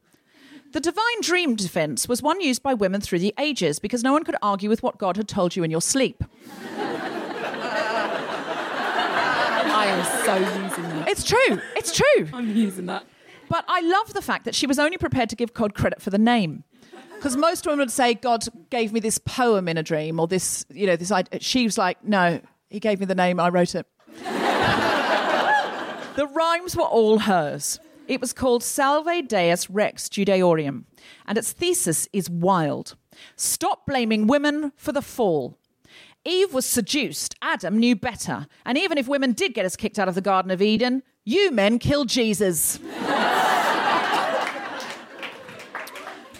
The divine dream defense was one used by women through the ages because no one could argue with what God had told you in your sleep. <laughs> I am so using. It's true. It's true. <laughs> I'm using that. But I love the fact that she was only prepared to give God credit for the name. Because most women would say, God gave me this poem in a dream, or this, you know, this. idea. She was like, no, he gave me the name, I wrote it. <laughs> the rhymes were all hers. It was called Salve Deus Rex Judaeorum, and its thesis is wild. Stop blaming women for the fall. Eve was seduced, Adam knew better, and even if women did get us kicked out of the Garden of Eden, you men killed Jesus. <laughs> the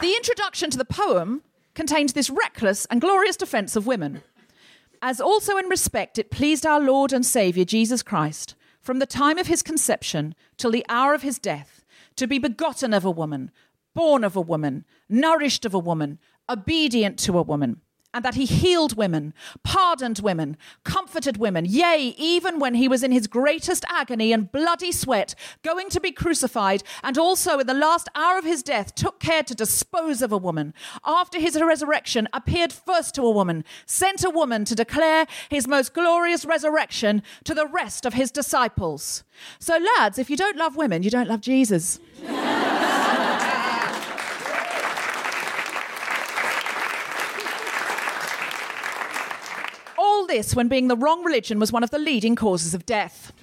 introduction to the poem contains this reckless and glorious defense of women. As also in respect it pleased our Lord and Saviour Jesus Christ, from the time of his conception till the hour of his death, to be begotten of a woman, born of a woman, nourished of a woman, obedient to a woman and that he healed women, pardoned women, comforted women, yea, even when he was in his greatest agony and bloody sweat, going to be crucified, and also in the last hour of his death, took care to dispose of a woman. After his resurrection, appeared first to a woman, sent a woman to declare his most glorious resurrection to the rest of his disciples. So, lads, if you don't love women, you don't love Jesus. <laughs> this when being the wrong religion was one of the leading causes of death.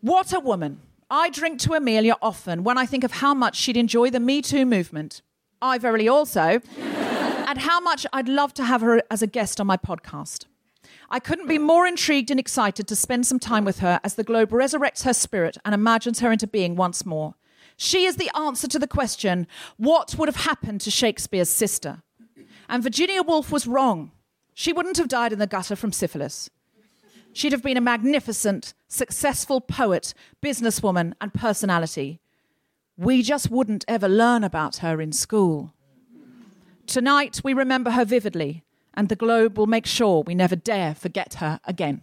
what a woman. I drink to Emilia often when I think of how much she'd enjoy the Me Too movement. I verily also. <laughs> and how much I'd love to have her as a guest on my podcast. I couldn't be more intrigued and excited to spend some time with her as the globe resurrects her spirit and imagines her into being once more. She is the answer to the question what would have happened to Shakespeare's sister? And Virginia Woolf was wrong. She wouldn't have died in the gutter from syphilis. She'd have been a magnificent, successful poet, businesswoman, and personality. We just wouldn't ever learn about her in school. Tonight, we remember her vividly, and the Globe will make sure we never dare forget her again.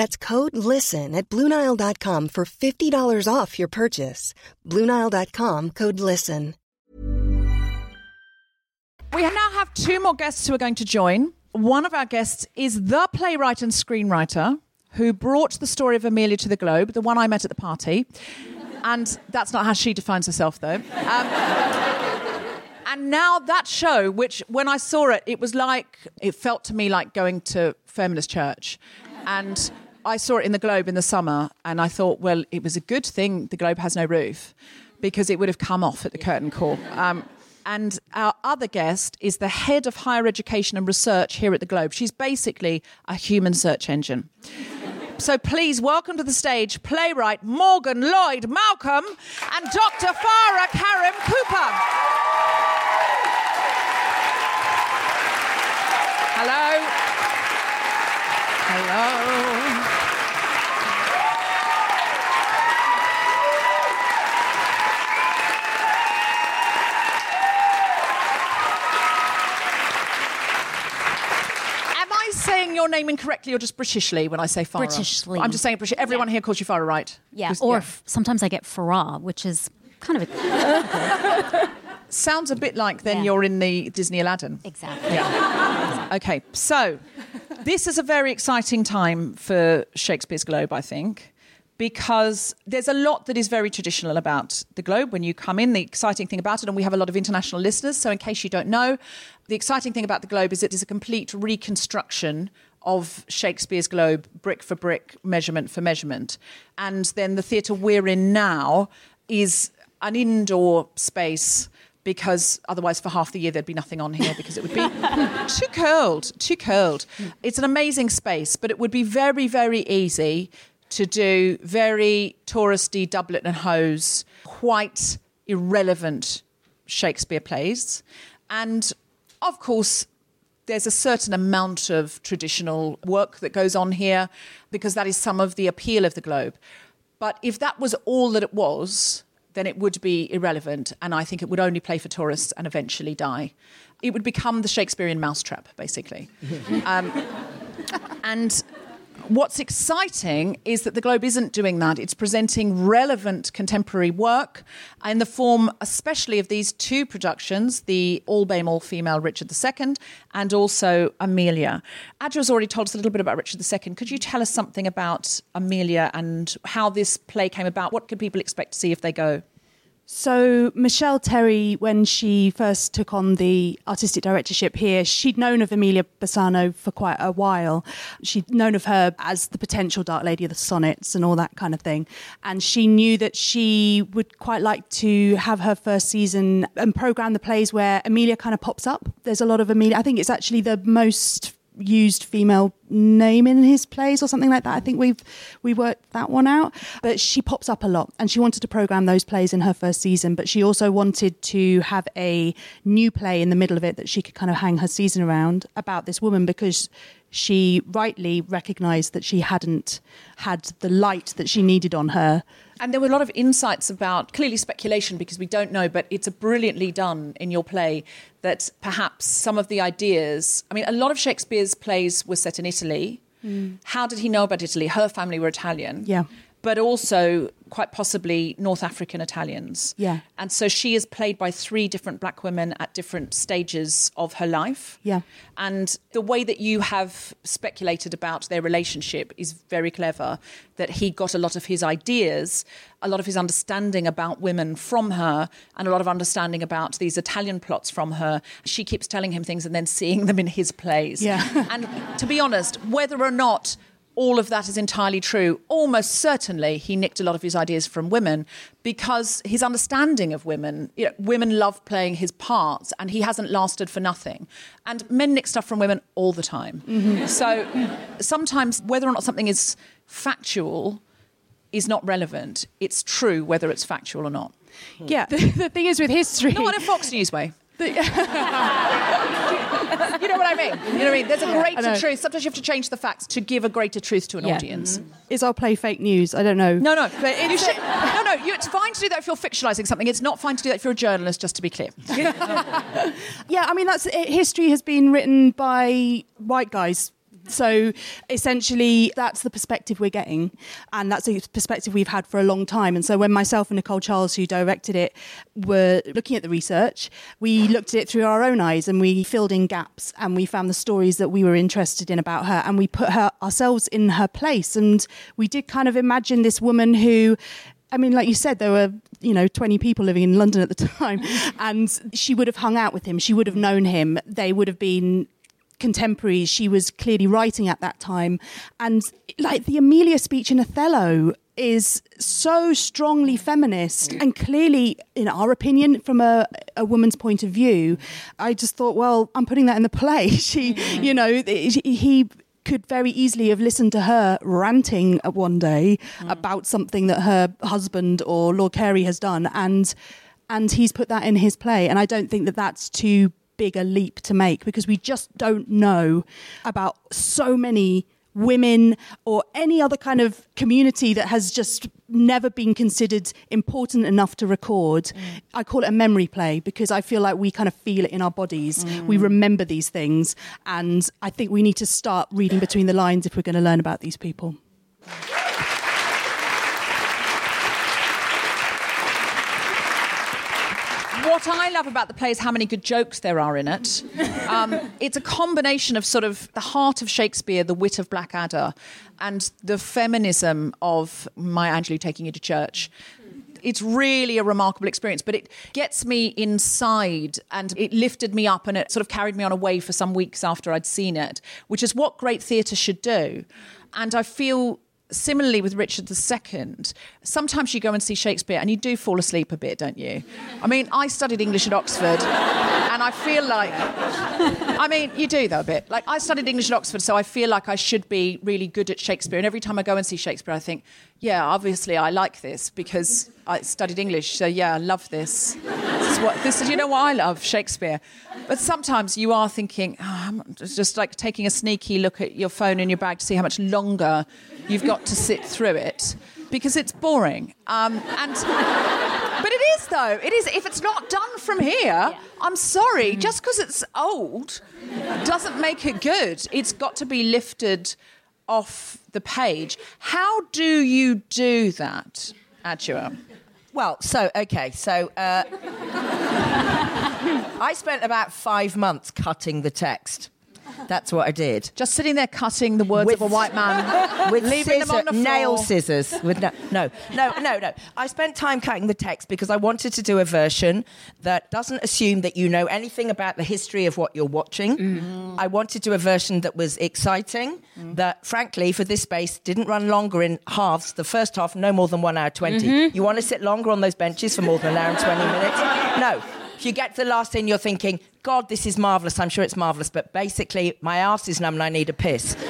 That's code LISTEN at Bluenile.com for $50 off your purchase. Bluenile.com code LISTEN. We now have two more guests who are going to join. One of our guests is the playwright and screenwriter who brought the story of Emilia to the Globe, the one I met at the party. And that's not how she defines herself, though. Um, and now that show, which when I saw it, it was like, it felt to me like going to feminist church. And I saw it in the Globe in the summer, and I thought, well, it was a good thing the Globe has no roof because it would have come off at the curtain call. Um, and our other guest is the head of higher education and research here at the Globe. She's basically a human search engine. So please welcome to the stage playwright Morgan Lloyd Malcolm and Dr. Farah Karim Cooper. Hello. Hello. Am I saying your name incorrectly or just Britishly when I say Farah? Britishly. I'm just saying British. Everyone here calls you Farah, right? Yeah, or f- sometimes I get Farah, which is kind of a. <laughs> <laughs> Sounds a bit like then Yeah. you're in the Disney Aladdin. exactly. Yeah. <laughs> Okay, so this is a very exciting time for Shakespeare's Globe, I think, because there's a lot that is very traditional about the Globe when you come in. The exciting thing about it, and we have a lot of international listeners, so in case you don't know, the exciting thing about the Globe is it is a complete reconstruction of Shakespeare's Globe, brick for brick, measurement for measurement. And then the theatre we're in now is an indoor space because otherwise for half the year there'd be nothing on here because it would be <laughs> too cold, too cold. It's an amazing space, but it would be very, very easy to do very touristy doublet and hose, quite irrelevant Shakespeare plays. And of course, there's a certain amount of traditional work that goes on here because that is some of the appeal of the Globe. But if that was all that it was, then it would be irrelevant. And I think it would only play for tourists and eventually die. It would become the Shakespearean mousetrap, basically. <laughs> um, and what's exciting is that the Globe isn't doing that. It's presenting relevant contemporary work in the form, especially of these two productions the All All Female Richard II and also Emilia. Adjoa's already told us a little bit about Richard II. Could you tell us something about Emilia and how this play came about? What can people expect to see if they go? So, Michelle Terry, when she first took on the artistic directorship here, she'd known of Emilia Bassano for quite a while. She'd known of her as the potential Dark Lady of the Sonnets and all that kind of thing. And she knew that she would quite like to have her first season and program the plays where Emilia kind of pops up. There's a lot of Emilia. I think it's actually the most used female name in his plays or something like that. I think we've we worked that one out. But she pops up a lot, and she wanted to program those plays in her first season. But she also wanted to have a new play in the middle of it that she could kind of hang her season around about this woman because she rightly recognised that she hadn't had the light that she needed on her. And there were a lot of insights about clearly speculation because we don't know, but it's a brilliantly done in your play that perhaps some of the ideas. I mean, a lot of Shakespeare's plays were set in Italy. Hmm. How did he know about Italy? Her family were Italian. Yeah. But also quite possibly North African Italians. Yeah. And so she is played by three different black women at different stages of her life. Yeah. And the way that you have speculated about their relationship is very clever. That he got a lot of his ideas, a lot of his understanding about women from her, and a lot of understanding about these Italian plots from her. She keeps telling him things and then seeing them in his plays. Yeah. and to be honest, whether or not all of that is entirely true. Almost certainly, he nicked a lot of his ideas from women because his understanding of women, you know, women love playing his parts, and he hasn't lasted for nothing. And men nick stuff from women all the time. Mm-hmm. So sometimes, whether or not something is factual is not relevant. It's true whether it's factual or not. Yeah. The, <laughs> the thing is with history. Not in a Fox News way. <laughs> you know what I mean? You know what I mean? There's a greater truth. Sometimes you have to change the facts to give a greater truth to an Yeah. audience. Mm-hmm. Is our play fake news? I don't know. No, no, but you should, no, no. You, it's fine to do that if you're fictionalising something. It's not fine to do that if you're a journalist. Just to be clear. <laughs> Yeah, I mean that's it, history has been written by white guys. So essentially, that's the perspective we're getting, and that's a perspective we've had for a long time. And so, when myself and Nicole Charles, who directed it, were looking at the research, we looked at it through our own eyes and we filled in gaps and we found the stories that we were interested in about her, and we put her ourselves in her place, and we did kind of imagine this woman who I mean, like you said, there were, you know, 20 people living in London at the <laughs> time, and she would have hung out with him. She would have known him. They would have been contemporaries. She was clearly writing at that time. And like the Emilia speech in Othello is so strongly feminist and clearly, in our opinion, from a, a woman's point of view, I just thought, well, I'm putting that in the play. <laughs> She, you know, he could very easily have listened to her ranting one day mm. about something that her husband or Lord Carey has done, and and he's put that in his play. And I don't think that that's too big a leap to make because we just don't know about so many women or any other kind of community that has just never been considered important enough to record. Mm. I call it a memory play because I feel like we kind of feel it in our bodies. Mm. We remember these things. And I think we need to start reading between the lines if we're going to learn about these people. What I love about the play is how many good jokes there are in it. Um, <laughs> it's a combination of sort of the heart of Shakespeare, the wit of Blackadder, and the feminism of Maya Angelou taking you to church. It's really a remarkable experience, but it gets me inside and it lifted me up and it sort of carried me on a wave for some weeks after I'd seen it, which is what great theatre should do. And I feel similarly with Richard II, sometimes you go and see Shakespeare and you do fall asleep a bit, don't you? I mean, I studied English at Oxford and I feel like, I mean, you do though a bit. Like, I studied English at Oxford, so I feel like I should be really good at Shakespeare. And every time I go and see Shakespeare, I think, yeah, obviously I like this because I studied English, so yeah, I love this. This is what this is. You know what I love Shakespeare, but sometimes you are thinking, oh, I'm just like taking a sneaky look at your phone in your bag to see how much longer you've got to sit through it because it's boring. Um, and but it is though. It is. If it's not done from here, I'm sorry. Just because it's old doesn't make it good. It's got to be lifted off the page. How do you do that, Adjoa? Well, so okay, so uh, <laughs> I spent about five months cutting the text. That's what I did. Just sitting there cutting the words of a white man, <laughs> with leaving them on the floor. nail scissors. With no, no, no, no, no. I spent time cutting the text because I wanted to do a version that doesn't assume that you know anything about the history of what you're watching. Mm. I wanted to do a version that was exciting. That, frankly, for this space, didn't run longer in halves. The first half, no more than one hour 20 Mm-hmm. You want to sit longer on those benches for more than an hour and twenty minutes? No. If you get to the last scene, you're thinking, God, this is marvellous. I'm sure it's marvellous, but basically, my ass is numb and I need a piss. <laughs>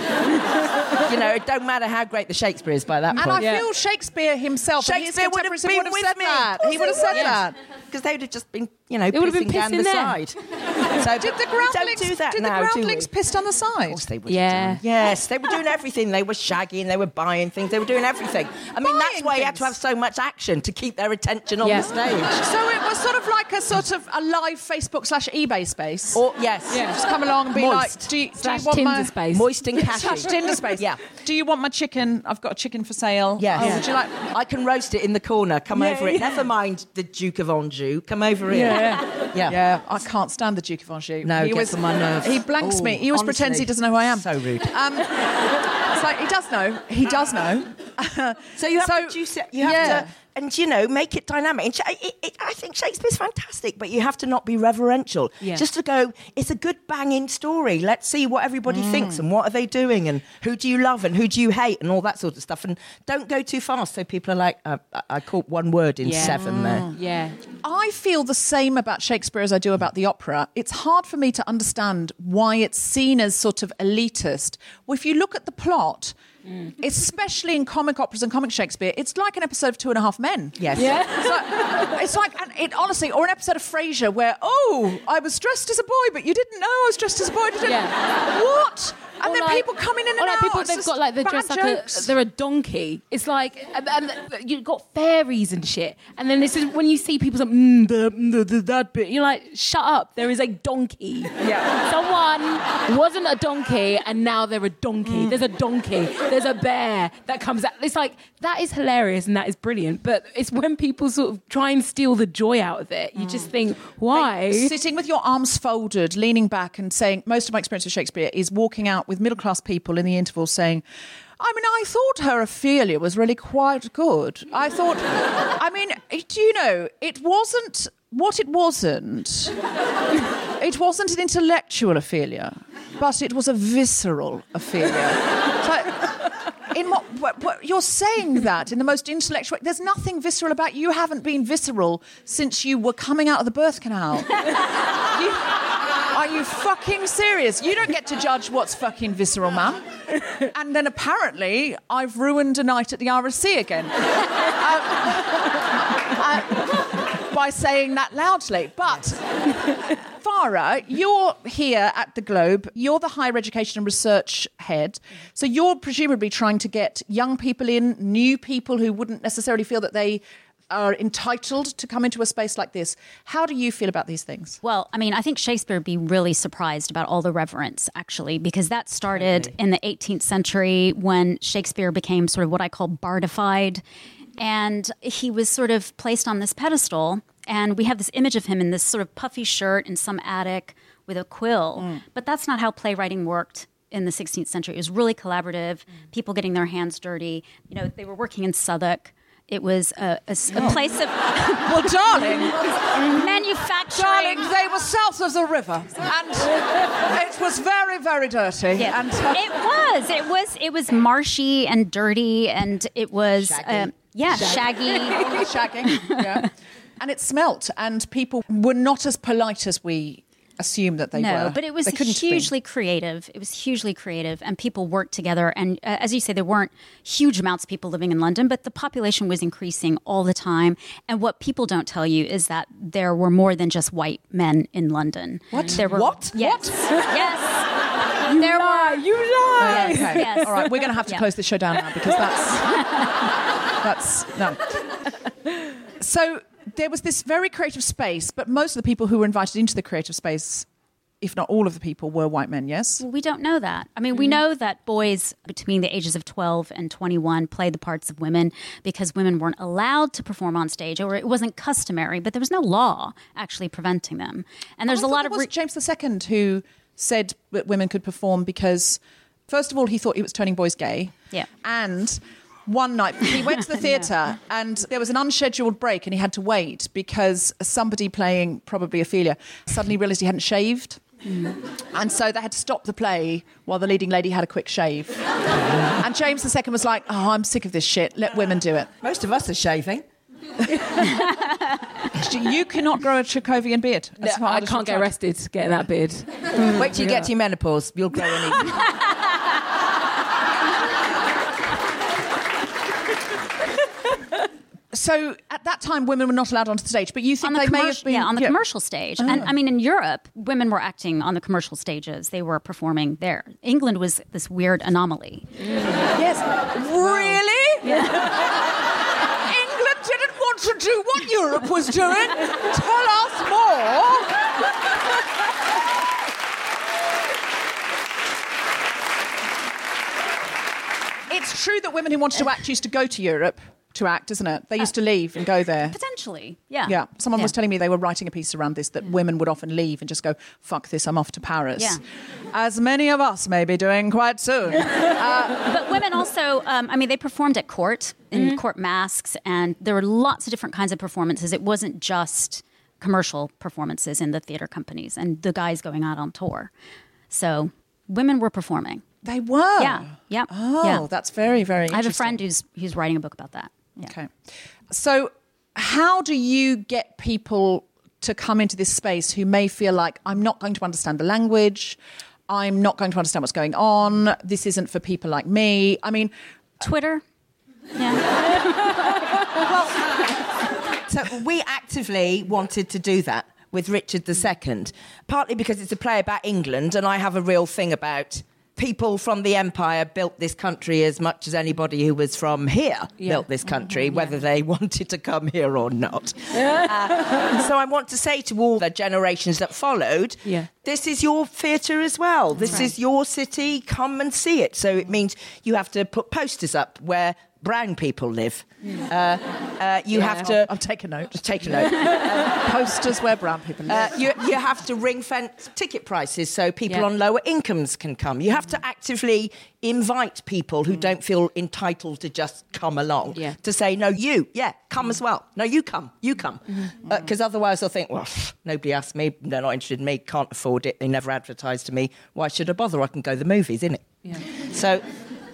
you know, it don't matter how great the Shakespeare is by that And point. I feel Shakespeare himself, Shakespeare would have been would have with said me. that. He would have said that. Because they would have just been, you know, would have been pissing down pissing the there. side. <laughs> So Did the we groundlings, do that did now, the do groundlings we? pissed on the side? Of course they would. Yeah. have done. Yes, they were doing everything. They were shagging, they were buying things, they were doing everything. I mean, that's Buying why you had to have so much action to keep their attention on Yeah. the stage. So it was sort of like a sort of a live Facebook slash eBay space. Or yes, Just come along and be Moist. like, do you, do you want Tinder my space. moist and cashy. <laughs> slash Tinder space? Yeah. Do you want my chicken? I've got a chicken for sale. Yes. Oh, would you like? I can roast it in the corner. Come over it. Never mind the Duke of Anjou. Come over here. Yeah. Yeah. Yeah, I can't stand the Duke of Anjou. No, he gets on my nerves. He blanks Oh, me. He always honestly. pretends he doesn't know who I am. So rude. Um, it's like he does know. He does know. So you have So- to. You have yeah. to, and you know, make it dynamic. And Sha- it, it, I think Shakespeare's fantastic, but you have to not be reverential. Yeah. Just to go, it's a good banging story. Let's see what everybody Mm. thinks and what are they doing and who do you love and who do you hate and all that sort of stuff. And don't go too fast so people are like, uh, I- I caught one word in Yeah. seven there. Yeah. I feel the same about Shakespeare as I do about the opera. It's hard for me to understand why it's seen as sort of elitist. Well, if you look at the plot, Mm. especially in comic operas and comic Shakespeare, it's like an episode of Two and a Half Men. Yes. It's like, it's like and it honestly, or an episode of Frasier where, oh, I was dressed as a boy, but you didn't know I was dressed as a boy. Yeah. What? And Or then like- people coming in and like out. People, they've got like they're dressed like jokes. a they're a donkey. It's like and, and you've got fairies and shit. And then this is when you see people say mm, the, mm, the, the, that bit. You're like, shut up. There is a donkey. Yeah. Someone wasn't a donkey and now they're a donkey. Mm. There's a donkey. There's a bear that comes out. It's like that is hilarious and that is brilliant. But it's when people sort of try and steal the joy out of it. You just Mm. think, why? Sitting with your arms folded, leaning back, and saying, most of my experience with Shakespeare is walking out with middle class people in the interval saying, I mean, I thought her Ophelia was really quite good. I thought, I mean, do you know, it wasn't what it wasn't. It wasn't an intellectual Ophelia, but it was a visceral Ophelia. Like, in what, what, what you're saying that in the most intellectual. There's nothing visceral about you. You haven't been visceral since you were coming out of the birth canal. You- are you fucking serious? You don't get to judge what's fucking visceral, man. And then apparently, I've ruined a night at the RSC again. Um, <laughs> uh, by saying that loudly. But Farah, you're here at the Globe. You're the higher education and research head. So you're presumably trying to get young people in, new people who wouldn't necessarily feel that they are entitled to come into a space like this. How do you feel about these things? Well, I mean, I think Shakespeare would be really surprised about all the reverence, actually, because that started in the 18th century when Shakespeare became sort of what I call bardified. And he was sort of placed on this pedestal. And we have this image of him in this sort of puffy shirt in some attic with a quill. Mm. But that's not how playwriting worked in the 16th century. It was really collaborative, mm. people getting their hands dirty. You know, they were working in Southwark. It was a place of <laughs> Well, darling, <laughs> manufacturing. darling, they were south of the river, and it was very, very dirty. Yeah. And it was. It was. It was marshy and dirty, and it was. Um, yeah, shaggy. shagging. Yeah. And it smelt, and people were not as polite as we assume that they no, were. but it was They couldn't have been. hugely creative. It was hugely creative, and people worked together. And uh, as you say, there weren't huge amounts of people living in London, but the population was increasing all the time. And what people don't tell you is that there were more than just white men in London. What? There were, What? Yes. yes. there were. you lie. Yes. Okay. yes. All right, we're going to have to Yeah. close the show down now because that's <laughs> that's no. <laughs> So there was this very creative space, but most of the people who were invited into the creative space, if not all of the people, were white men. Yes. Well, we don't know that. I mean, we mm-hmm. know that boys between the ages of 12 and 21 played the parts of women because women weren't allowed to perform on stage or it wasn't customary, but there was no law actually preventing them. And there's oh, I a lot of was re- James II who said that women could perform because, first of all, he thought he was turning boys gay. Yeah. And one night he went to the <laughs> theatre and there was an unscheduled break and he had to wait because somebody playing probably Ophelia suddenly realised he hadn't shaved. Mm. And so they had to stop the play while the leading lady had a quick shave. <laughs> and James II was like, Oh, I'm sick of this shit. Let women do it. Most of us are shaving. <laughs> you cannot grow a Chekhovian beard. No, I can't get arrested getting that beard. Wait till you get to your menopause. You'll grow an even. So at that time, women were not allowed onto the stage, but you think the they may have been yeah, on the yeah. commercial stage. Uh-huh. And I mean, in Europe, women were acting on the commercial stages. They were performing there. England was this weird anomaly. <laughs> Yes. Really? <laughs> England didn't want to do what Europe was doing. Tell us more. It's true that women who wanted to act used to go to Europe to act, isn't it? They uh, used to leave and go there. Potentially, yeah. Yeah, someone was telling me they were writing a piece around this that women would often leave and just go, "Fuck this, I'm off to Paris." Yeah. as many of us may be doing quite soon. <laughs> Uh, but women also, um, I mean, they performed at court in mm-hmm. court masks, and there were lots of different kinds of performances. It wasn't just commercial performances in the theater companies and the guys going out on tour. So women were performing. they were. Yeah, yeah. Oh, yeah. that's very, very. I have a friend who's who's writing a book about that. Yeah. Okay. So, how do you get people to come into this space who may feel like, I'm not going to understand the language, I'm not going to understand what's going on, this isn't for people like me? I mean, Twitter. Yeah. <laughs> So we actively wanted to do that with Richard II, partly because it's a play about England, and I have a real thing about people from the empire built this country as much as anybody who was from here built this country, whether they <laughs> wanted to come here or not. Uh, so I want to say to all the generations that followed, Yeah. this is your theatre as well. This is your city. Come and see it. So it means you have to put posters up where brown people live. Uh, uh, you have to I'll take a note. take a note. <laughs> Posters where brown people live. Uh, you, you have to ring fence ticket prices so people Yeah. on lower incomes can come. You have to actively invite people who don't feel entitled to just come along Yeah. to say, no, you, yeah, come as well. No, you come, you come. Because otherwise they'll think, well, <sighs> nobody asked me, they're not interested in me, can't afford it, they never advertised to me. Why should I bother? I can go to the movies, innit? Yeah. So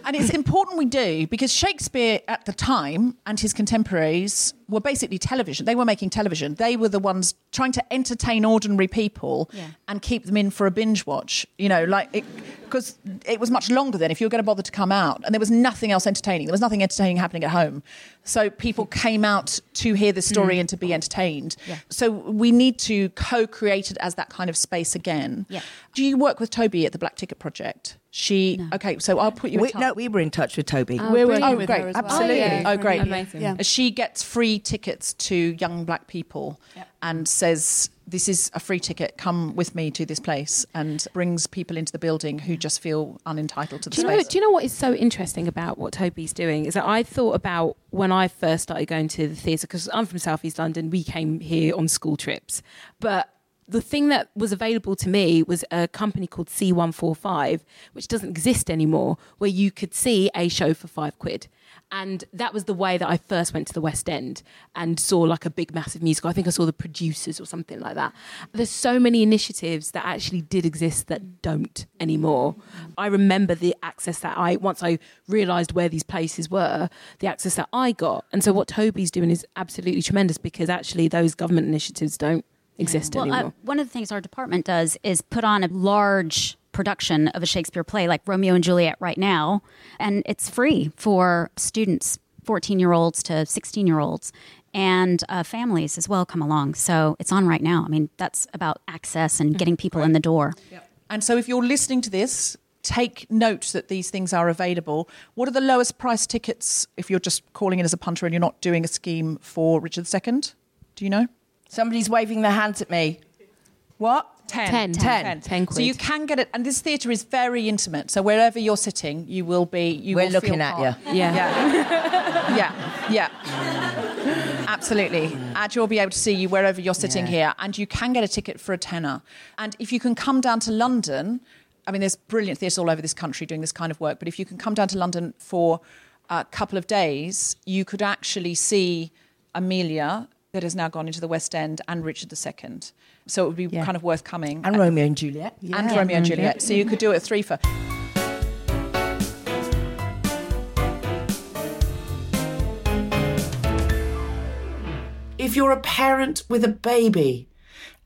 And it's important we do because Shakespeare at the time and his contemporaries were basically television. They were making television. They were the ones trying to entertain ordinary people and keep them in for a binge watch. You know, like because it, was much longer then if you were going to bother to come out, and there was nothing else entertaining. There was nothing entertaining happening at home, so people came out to hear the story hmm. and to be entertained. So we need to co-create it as that kind of space again. Yeah. Do you work with Tobi at the Black Ticket Project? She okay. So I'll put you. we, in touch. no, we were in touch with Tobi. Oh, we're Oh, with great. her as well. Absolutely. Yeah. Oh, great. Amazing. Yeah. She gets free tickets to young black people and says, This is a free ticket. Come with me to this place and brings people into the building who just feel unentitled to the Do you, know, do you know what is so interesting about what Tobi's doing? Is that I thought about when I first started going to the theatre, because I'm from South East London, we came here on school trips. But the thing that was available to me was a company called C145, which doesn't exist anymore, where you could see a show for five quid. And that was the way that I first went to the West End and saw like a big, massive musical. I think I saw the producers or something like that. There's so many initiatives that actually did exist that don't anymore. I remember the access that I, once I realised where these places were, the access that I got. And so what Tobi's doing is absolutely tremendous because actually those government initiatives don't exist Well, anymore. uh, one of the things our department does is put on a large production of a Shakespeare play like Romeo and Juliet right now, and it's free for students, 14 year olds to 16 year olds, and uh, families as well come along. So it's on right now. I mean, that's about access and getting people in the door. And so if you're listening to this, take note that these things are available. What are the lowest price tickets if you're just calling in as a punter and you're not doing a scheme for Richard II? Do you know? Somebody's waving their hands at me. What? Ten. Ten. Ten So you can get it, and this theatre is very intimate. So wherever you're sitting, you will be. You We're will looking feel at part. you. Yeah. yeah, <laughs> yeah. yeah. Absolutely. Ad will be able to see you wherever you're sitting here, and you can get a ticket for a tenner. And if you can come down to London, I mean, there's brilliant theatres all over this country doing this kind of work, but if you can come down to London for a couple of days, you could actually see Emilia, that has now gone into the West End, and Richard II. So it would be Yeah. kind of worth coming. And Romeo and Juliet. and Romeo and Juliet. So you could do it three for. If if you're a parent with a baby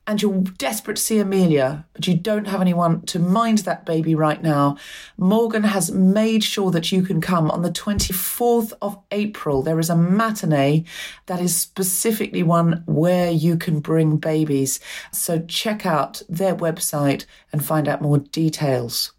and you're desperate to see Emilia, but you don't have anyone to mind that baby right now, Morgan has made sure that you can come on the 24th of April. There is a matinee that is specifically one where you can bring babies. So check out their website and find out more details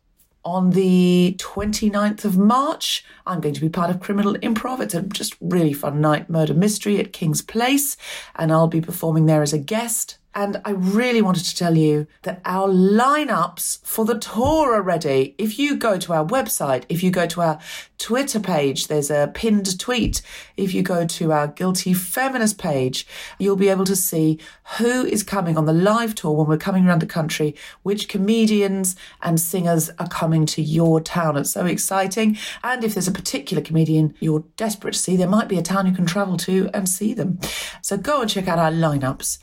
on the 29th of March. I'm going to be part of Criminal Improv. It's a just really fun night, murder mystery at King's Place, and I'll be performing there as a guest. And I really wanted to tell you that our lineups for the tour are ready. If you go to our website, if you go to our Twitter page, there's a pinned tweet. If you go to our Guilty Feminist page, you'll be able to see who is coming on the live tour when we're coming around the country, which comedians and singers are coming to your town. It's so exciting. And if there's a particular comedian you're desperate to see, there might be a town you can travel to and see them. So go and check out our lineups.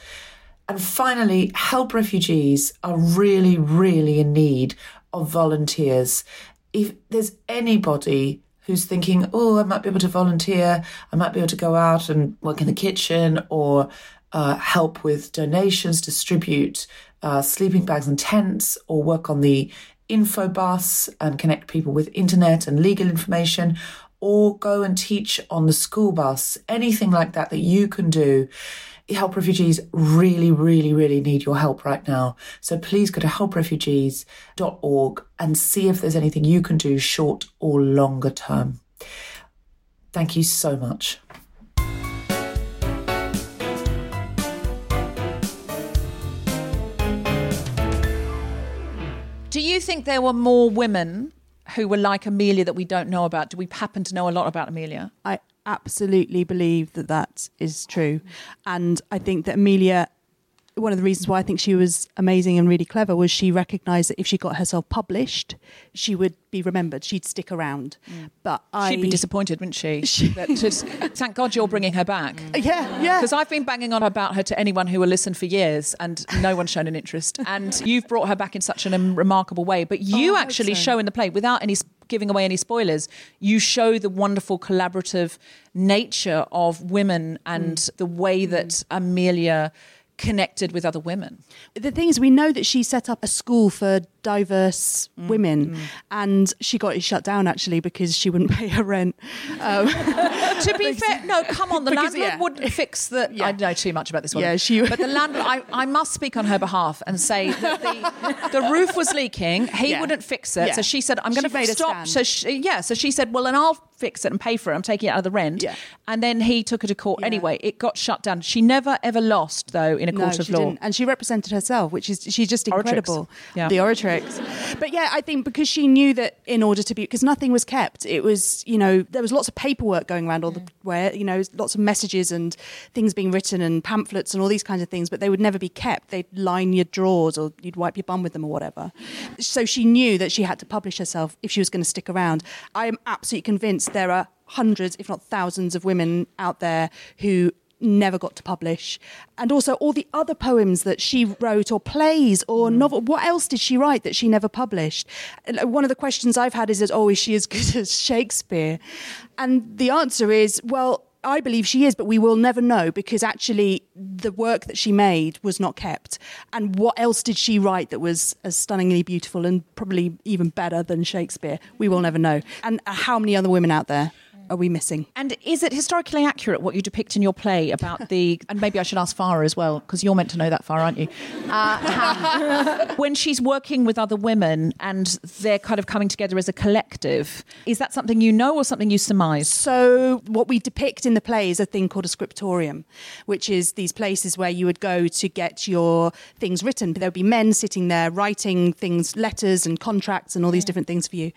And finally, help refugees are really, really in need of volunteers. If there's anybody who's thinking, oh, I might be able to volunteer, I might be able to go out and work in the kitchen or uh, help with donations, distribute uh, sleeping bags and tents, or work on the info bus and connect people with internet and legal information, or go and teach on the school bus, anything like that that you can do help refugees really, really, really need your help right now. So please go to helprefugees.org and see if there's anything you can do short or longer term. Thank you so much. Do you think there were more women who were like Emilia that we don't know about? Do we happen to know a lot about Emilia? I absolutely believe that that is true. And I think that Emilia, one of the reasons why I think she was amazing and really clever was she recognized that if she got herself published, she would be remembered. She'd stick around. Mm. But I, She'd be disappointed, wouldn't she? <laughs> That just- thank God you're bringing her back. Yeah, yeah. Because I've been banging on about her to anyone who will listen for years, and no one's shown an interest. And you've brought her back in such an um, remarkable way. But you Oh, actually so. show in the play, without any s- giving away any spoilers, you show the wonderful collaborative nature of women and Mm. the way that Emilia connected with other women. the thing is, we know that she set up a school for diverse Mm, women, and she got it shut down actually because she wouldn't <laughs> pay her rent. Um, <laughs> to be <laughs> fair, no, come on. The Because, landlord yeah. wouldn't fix the. I know too much about this one. Yeah, she- But the landlord, I, I must speak on her behalf and say that the, the roof was leaking. He Yeah. wouldn't fix it, Yeah. so she said, "I'm going to stop." So she, yeah, so she said, "Well, and I'll fix it and pay for it. I'm taking it out of the rent." Yeah. And then he took her to court. Anyway, it got shut down. She never ever lost though in a no, court of she law. didn't. and she represented herself, which is she's just Oratrix. incredible. Yeah. The Oratrix. But yeah, I think because she knew that in order to be, because nothing was kept, it was you know there was lots of paperwork going around all the where you know lots of messages and things being written and pamphlets and all these kinds of things, but they would never be kept. They'd line your drawers or you'd wipe your bum with them or whatever. So she knew that she had to publish herself if she was going to stick around. I am absolutely convinced there are hundreds, if not thousands, of women out there who never got to publish. And also all the other poems that she wrote or plays or novel. What else did she write that she never published? Uh, One of the questions I've had is, oh, is she as good <laughs> as Shakespeare? And the answer is, well, I believe she is, but we will never know because actually the work that she made was not kept. And what else did she write that was as stunningly beautiful and probably even better than Shakespeare? We will never know. And uh, how many other women out there are we missing? And is it historically accurate what you depict in your play about the? <laughs> And maybe I should ask Farah as well because you're meant to know that, Farah, aren't you? <laughs> Uh, when she's working with other women and they're kind of coming together as a collective, is that something you know or something you surmise? So, what we depict in the play is a thing called a scriptorium, which is these places where you would go to get your things written. There would be men sitting there writing things, letters and contracts and all these different things for you.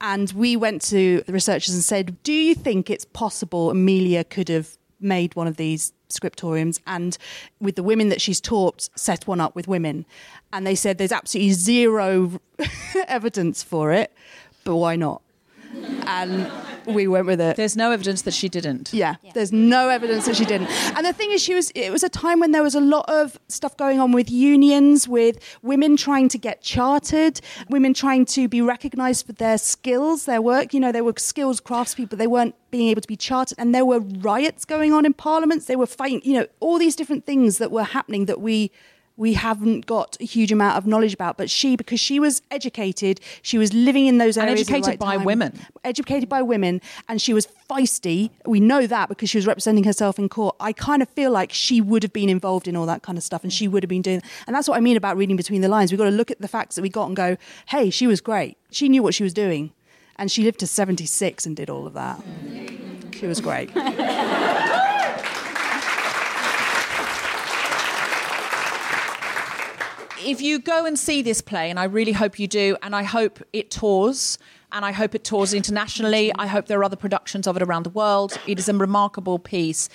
And we went to the researchers and said, Do you think it's possible Emilia could have made one of these scriptoriums and with the women that she's taught set one up with women. And they said there's absolutely zero <laughs> evidence for it but why not? And we went with it. There's no evidence that she didn't. Yeah, there's no evidence that she didn't. And the thing is, she was. It was a time when there was a lot of stuff going on with unions, with women trying to get chartered, women trying to be recognised for their skills, their work. You know, they were skills craftspeople. They weren't being able to be chartered, and there were riots going on in parliaments. They were fighting. You know, all these different things that were happening that we we haven't got a huge amount of knowledge about. But she, because she was educated, she was living in those And areas. the educated right by time. women. Educated by women, and she was feisty. We know that because she was representing herself in court. I kind of feel like she would have been involved in all that kind of stuff, and she would have been doing. And that's what I mean about reading between the lines. We've got to look at the facts that we got and go, "Hey, she was great. She knew what she was doing." And she lived to 76 and did all of that. She was great. <laughs> if you go and see this play, and I really hope you do, and I hope it tours, and I hope it tours internationally. I hope there are other productions of it around the world. It is a remarkable piece.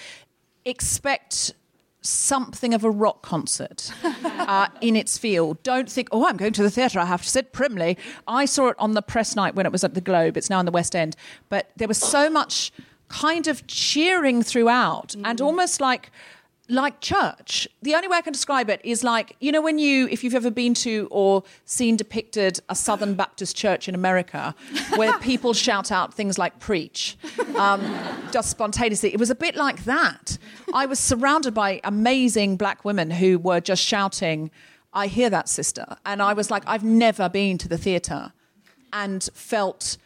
Expect something of a rock concert uh, in its field. Don't think, oh, I'm going to the theatre, I have to sit primly. I saw it on the press night when it was at the Globe. It's now in the West End. But there was so much kind of cheering throughout and almost like like church. The only way I can describe it is like, you know, when you, if you've ever been to or seen depicted a Southern Baptist church in America where <laughs> people shout out things like preach, um, just spontaneously, it was a bit like that. I was surrounded by amazing black women who were just shouting, I hear that, sister. And I was like, I've never been to the theatre and felt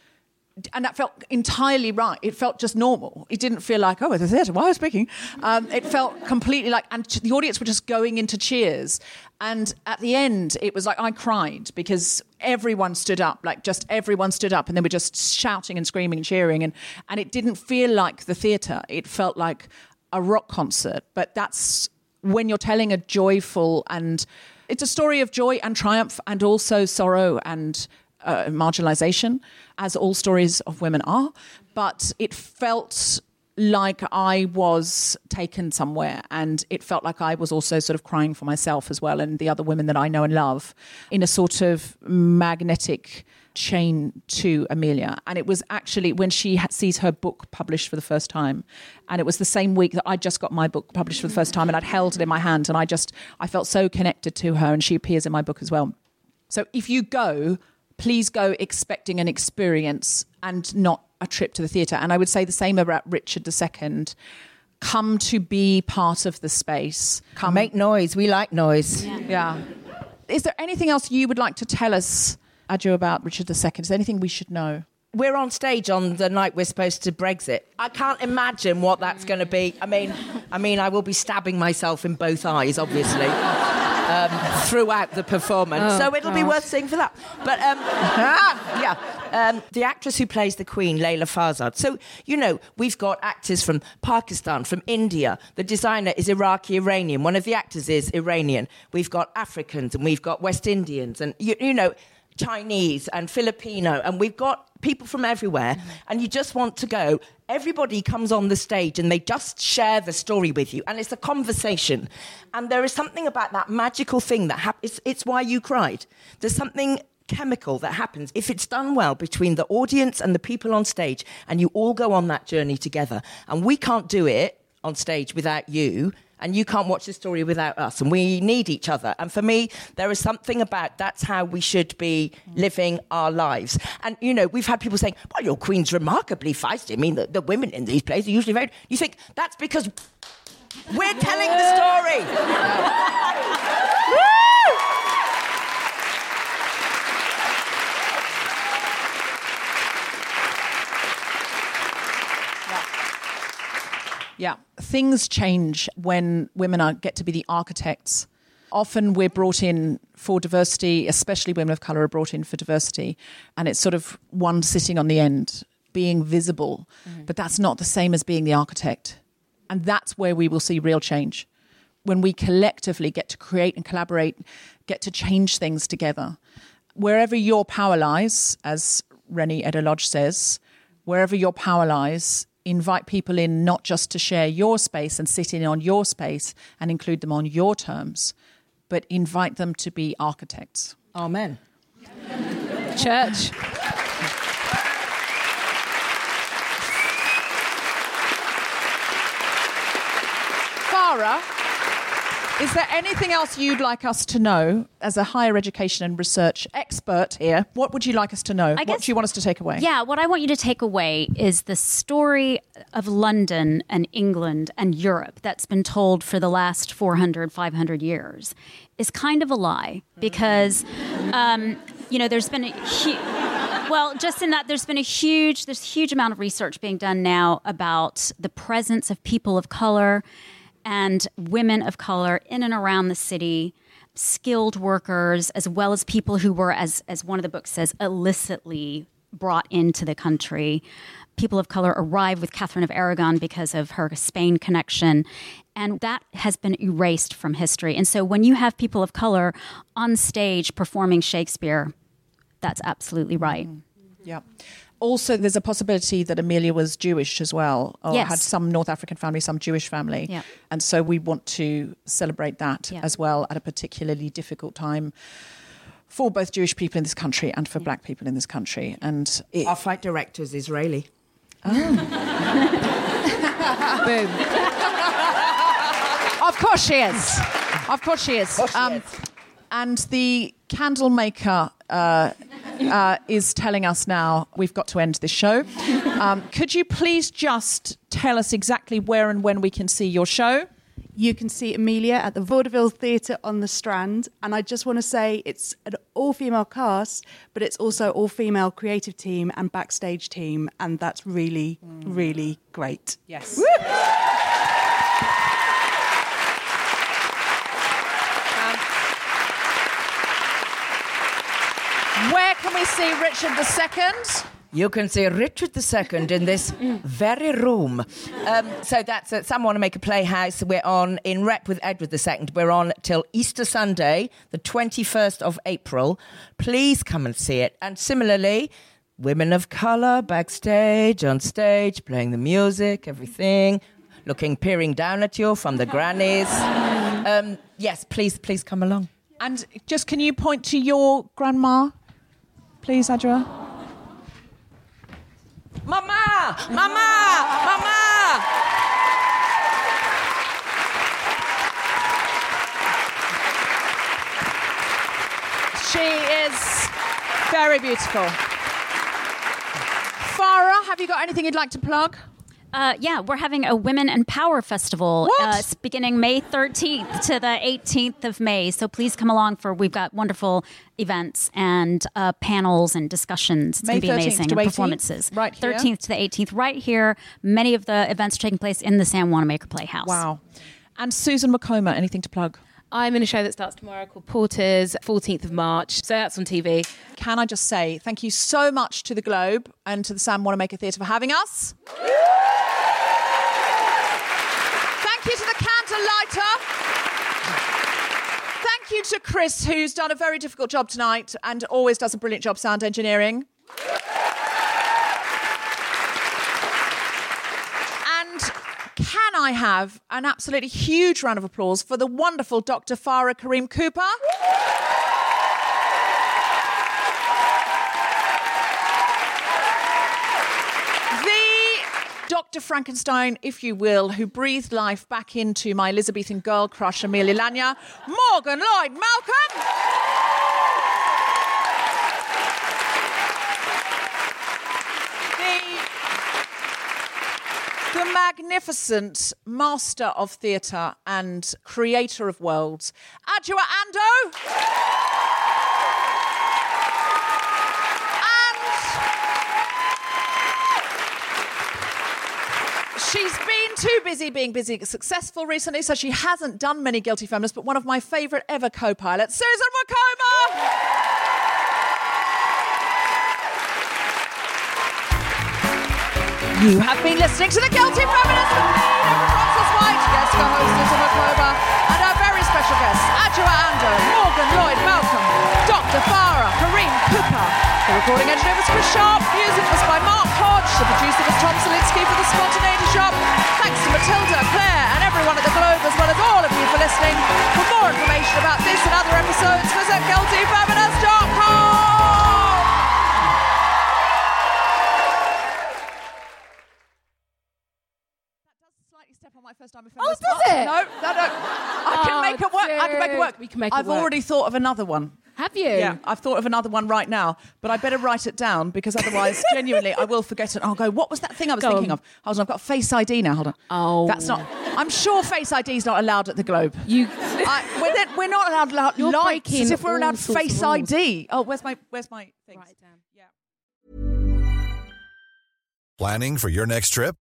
and that felt entirely right. It felt just normal. It didn't feel like, oh, at the theatre, why you speaking? Um, it felt completely like, and the audience were just going into cheers. And at the end, it was like I cried because everyone stood up, like just everyone stood up, and they were just shouting and screaming and cheering. And, and it didn't feel like the theatre, it felt like a rock concert. But that's when you're telling a joyful and it's a story of joy and triumph and also sorrow and uh, marginalization, as all stories of women are. But it felt like I was taken somewhere, and it felt like I was also sort of crying for myself as well, and the other women that I know and love, in a sort of magnetic chain to Emilia. And it was actually when she sees her book published for the first time, and it was the same week that I just got my book published for the first time, and I'd held it in my hand, and I just I felt so connected to her, and she appears in my book as well. So if you go, please go expecting an experience and not a trip to the theatre. And I would say the same about Richard II. Come to be part of the space. Come Make noise. We like noise. yeah. Is there anything else you would like to tell us, Adjoa, about Richard II? Is there anything we should know? We're on stage on the night we're supposed to Brexit. I can't imagine what that's going to be. I mean, I mean, I will be stabbing myself in both eyes, obviously, um, throughout the performance. Oh, so it'll be worth seeing for that. But um, <laughs> yeah, um, the actress who plays the Queen, Leila Farzad. So you know, we've got actors from Pakistan, from India. The designer is Iraqi Iranian. One of the actors is Iranian. We've got Africans and we've got West Indians and you, you know. Chinese and Filipino, and we've got people from everywhere, and you just want to go. Everybody comes on the stage and they just share the story with you, and it's a conversation. And there is something about that magical thing that happens. It's, it's why you cried. There's something chemical that happens if it's done well between the audience and the people on stage, and you all go on that journey together. And we can't do it on stage without you and you can't watch the story without us. And we need each other. And for me there is something about that's how we should be living our lives. And you know we've had people saying well your queen's remarkably feisty. I mean the, the women in these plays are usually very you think that's because we're telling the story <laughs> Yeah, things change when women are, get to be the architects. Often we're brought in for diversity, especially women of colour are brought in for diversity, and it's sort of one sitting on the end, being visible. Mm-hmm. But that's not the same as being the architect. And that's where we will see real change. When we collectively get to create and collaborate, get to change things together. Wherever your power lies, as Reni Eddo-Lodge says, wherever your power lies, invite people in not just to share your space and sit in on your space and include them on your terms, but invite them to be architects. Amen. Church. Farah is there anything else you'd like us to know as a higher education and research expert here? What would you like us to know? what guess- do you want us to take away? Yeah, what I want you to take away is the story of London and England and Europe that's been told for the last 400, 500 years is kind of a lie because, um, you know, there's been a huge. Well, just in that, there's been a huge, there's a huge amount of research being done now about the presence of people of color and women of color in and around the city, skilled workers, as well as people who were, as, as one of the books says, illicitly brought into the country. People of color arrived with Catherine of Aragon because of her Spain connection. And that has been erased from history. And so when you have people of color on stage performing Shakespeare, that's absolutely right. Mm-hmm. Yeah. Also, there's a possibility that Emilia was Jewish as well, or Yes. had some North African family, some Jewish family. Yeah. And so we want to celebrate that Yeah. as well at a particularly difficult time for both Jewish people in this country and for black people in this country. And it, Our fight director is Israeli. <laughs> Boom. of course she is. Of course she is. Um, and the candle maker uh, uh, is telling us now we've got to end this show. Um, could you please just tell us exactly where and when we can see your show? You can see Emilia at the Vaudeville Theatre on the Strand. And I just want to say it's an all female cast, but it's also all female creative team and backstage team. And that's really, really great. Yes. Where can we see Richard II? You can see Richard II in this very room. Um, so that's at Sam Wanamaker Playhouse. We're on in rep with Edward II. We're on till Easter Sunday, the 21st of April. Please come and see it. And similarly, women of colour backstage, on stage, playing the music, everything, looking, peering down at you from the grannies. Um, yes, please, please come along. And just can you point to your grandma, please, Adjoa? Mama! Mama! Mama! She is very beautiful. Farah, have you got anything you'd like to plug? Uh, yeah, we're having a Women and Power Festival Uh, beginning May 13th to the 18th of May. So please come along for we've got wonderful events and uh, panels and discussions. It's going to be amazing and performances. Right here? 13th to the 18th, right here. Many of the events are taking place in the Sam Wanamaker Playhouse. Wow. And Susan Wokoma, anything to plug? I'm in a show that starts tomorrow called Porters, 14th of March. So that's on TV. Can I just say thank you so much to the Globe and to the Sam Wanamaker Theatre for having us. Thank you to the Candle Lighter. Thank you to Chris, who's done a very difficult job tonight and always does a brilliant job sound engineering. And can I have an absolutely huge round of applause for the wonderful Dr. Farah Karim-Cooper? The Dr. Frankenstein, if you will, who breathed life back into my Elizabethan girl crush, Emilia Lanier, Morgan Lloyd Malcolm. The, the magnificent master of theatre and creator of worlds, Adjoa Andoh. She's been too busy being busy successful recently, so she hasn't done many Guilty Feminists, but one of my favourite ever co pilots, Susan Wokoma! You have been listening to the Guilty Feminist with me, Deborah White, guest co-host Susan Wokoma, and our very special guests, Adjoa Andoh, Morgan Lloyd Malcolm, Dr. Farah Kareem Cooper. The recording engineer was Chris Sharp, music was by Mark Hodge, the producer was Tom Salinsky for the Spontaneity Shop. Thanks to Matilda, Claire, and everyone at the Globe, as well as all of you for listening. For more information about this and other episodes, visit guiltyfeminist.com. I can make it work. We can make it I've work. already thought of another one. Have you? Yeah, I've thought of another one right now, but I better write it down because otherwise, <laughs> genuinely, I will forget it. I'll go, what was that thing I was Go thinking on. of? Hold on, I've got Face ID now. Hold on. Oh. That's not, I'm sure Face ID is not allowed at the Globe. You. <laughs> I, we're, then- we're not allowed, allowed You're lights breaking as if we're all allowed sorts of Face rules. ID. Oh, where's my, where's my thing? Write it down. Planning for your next trip?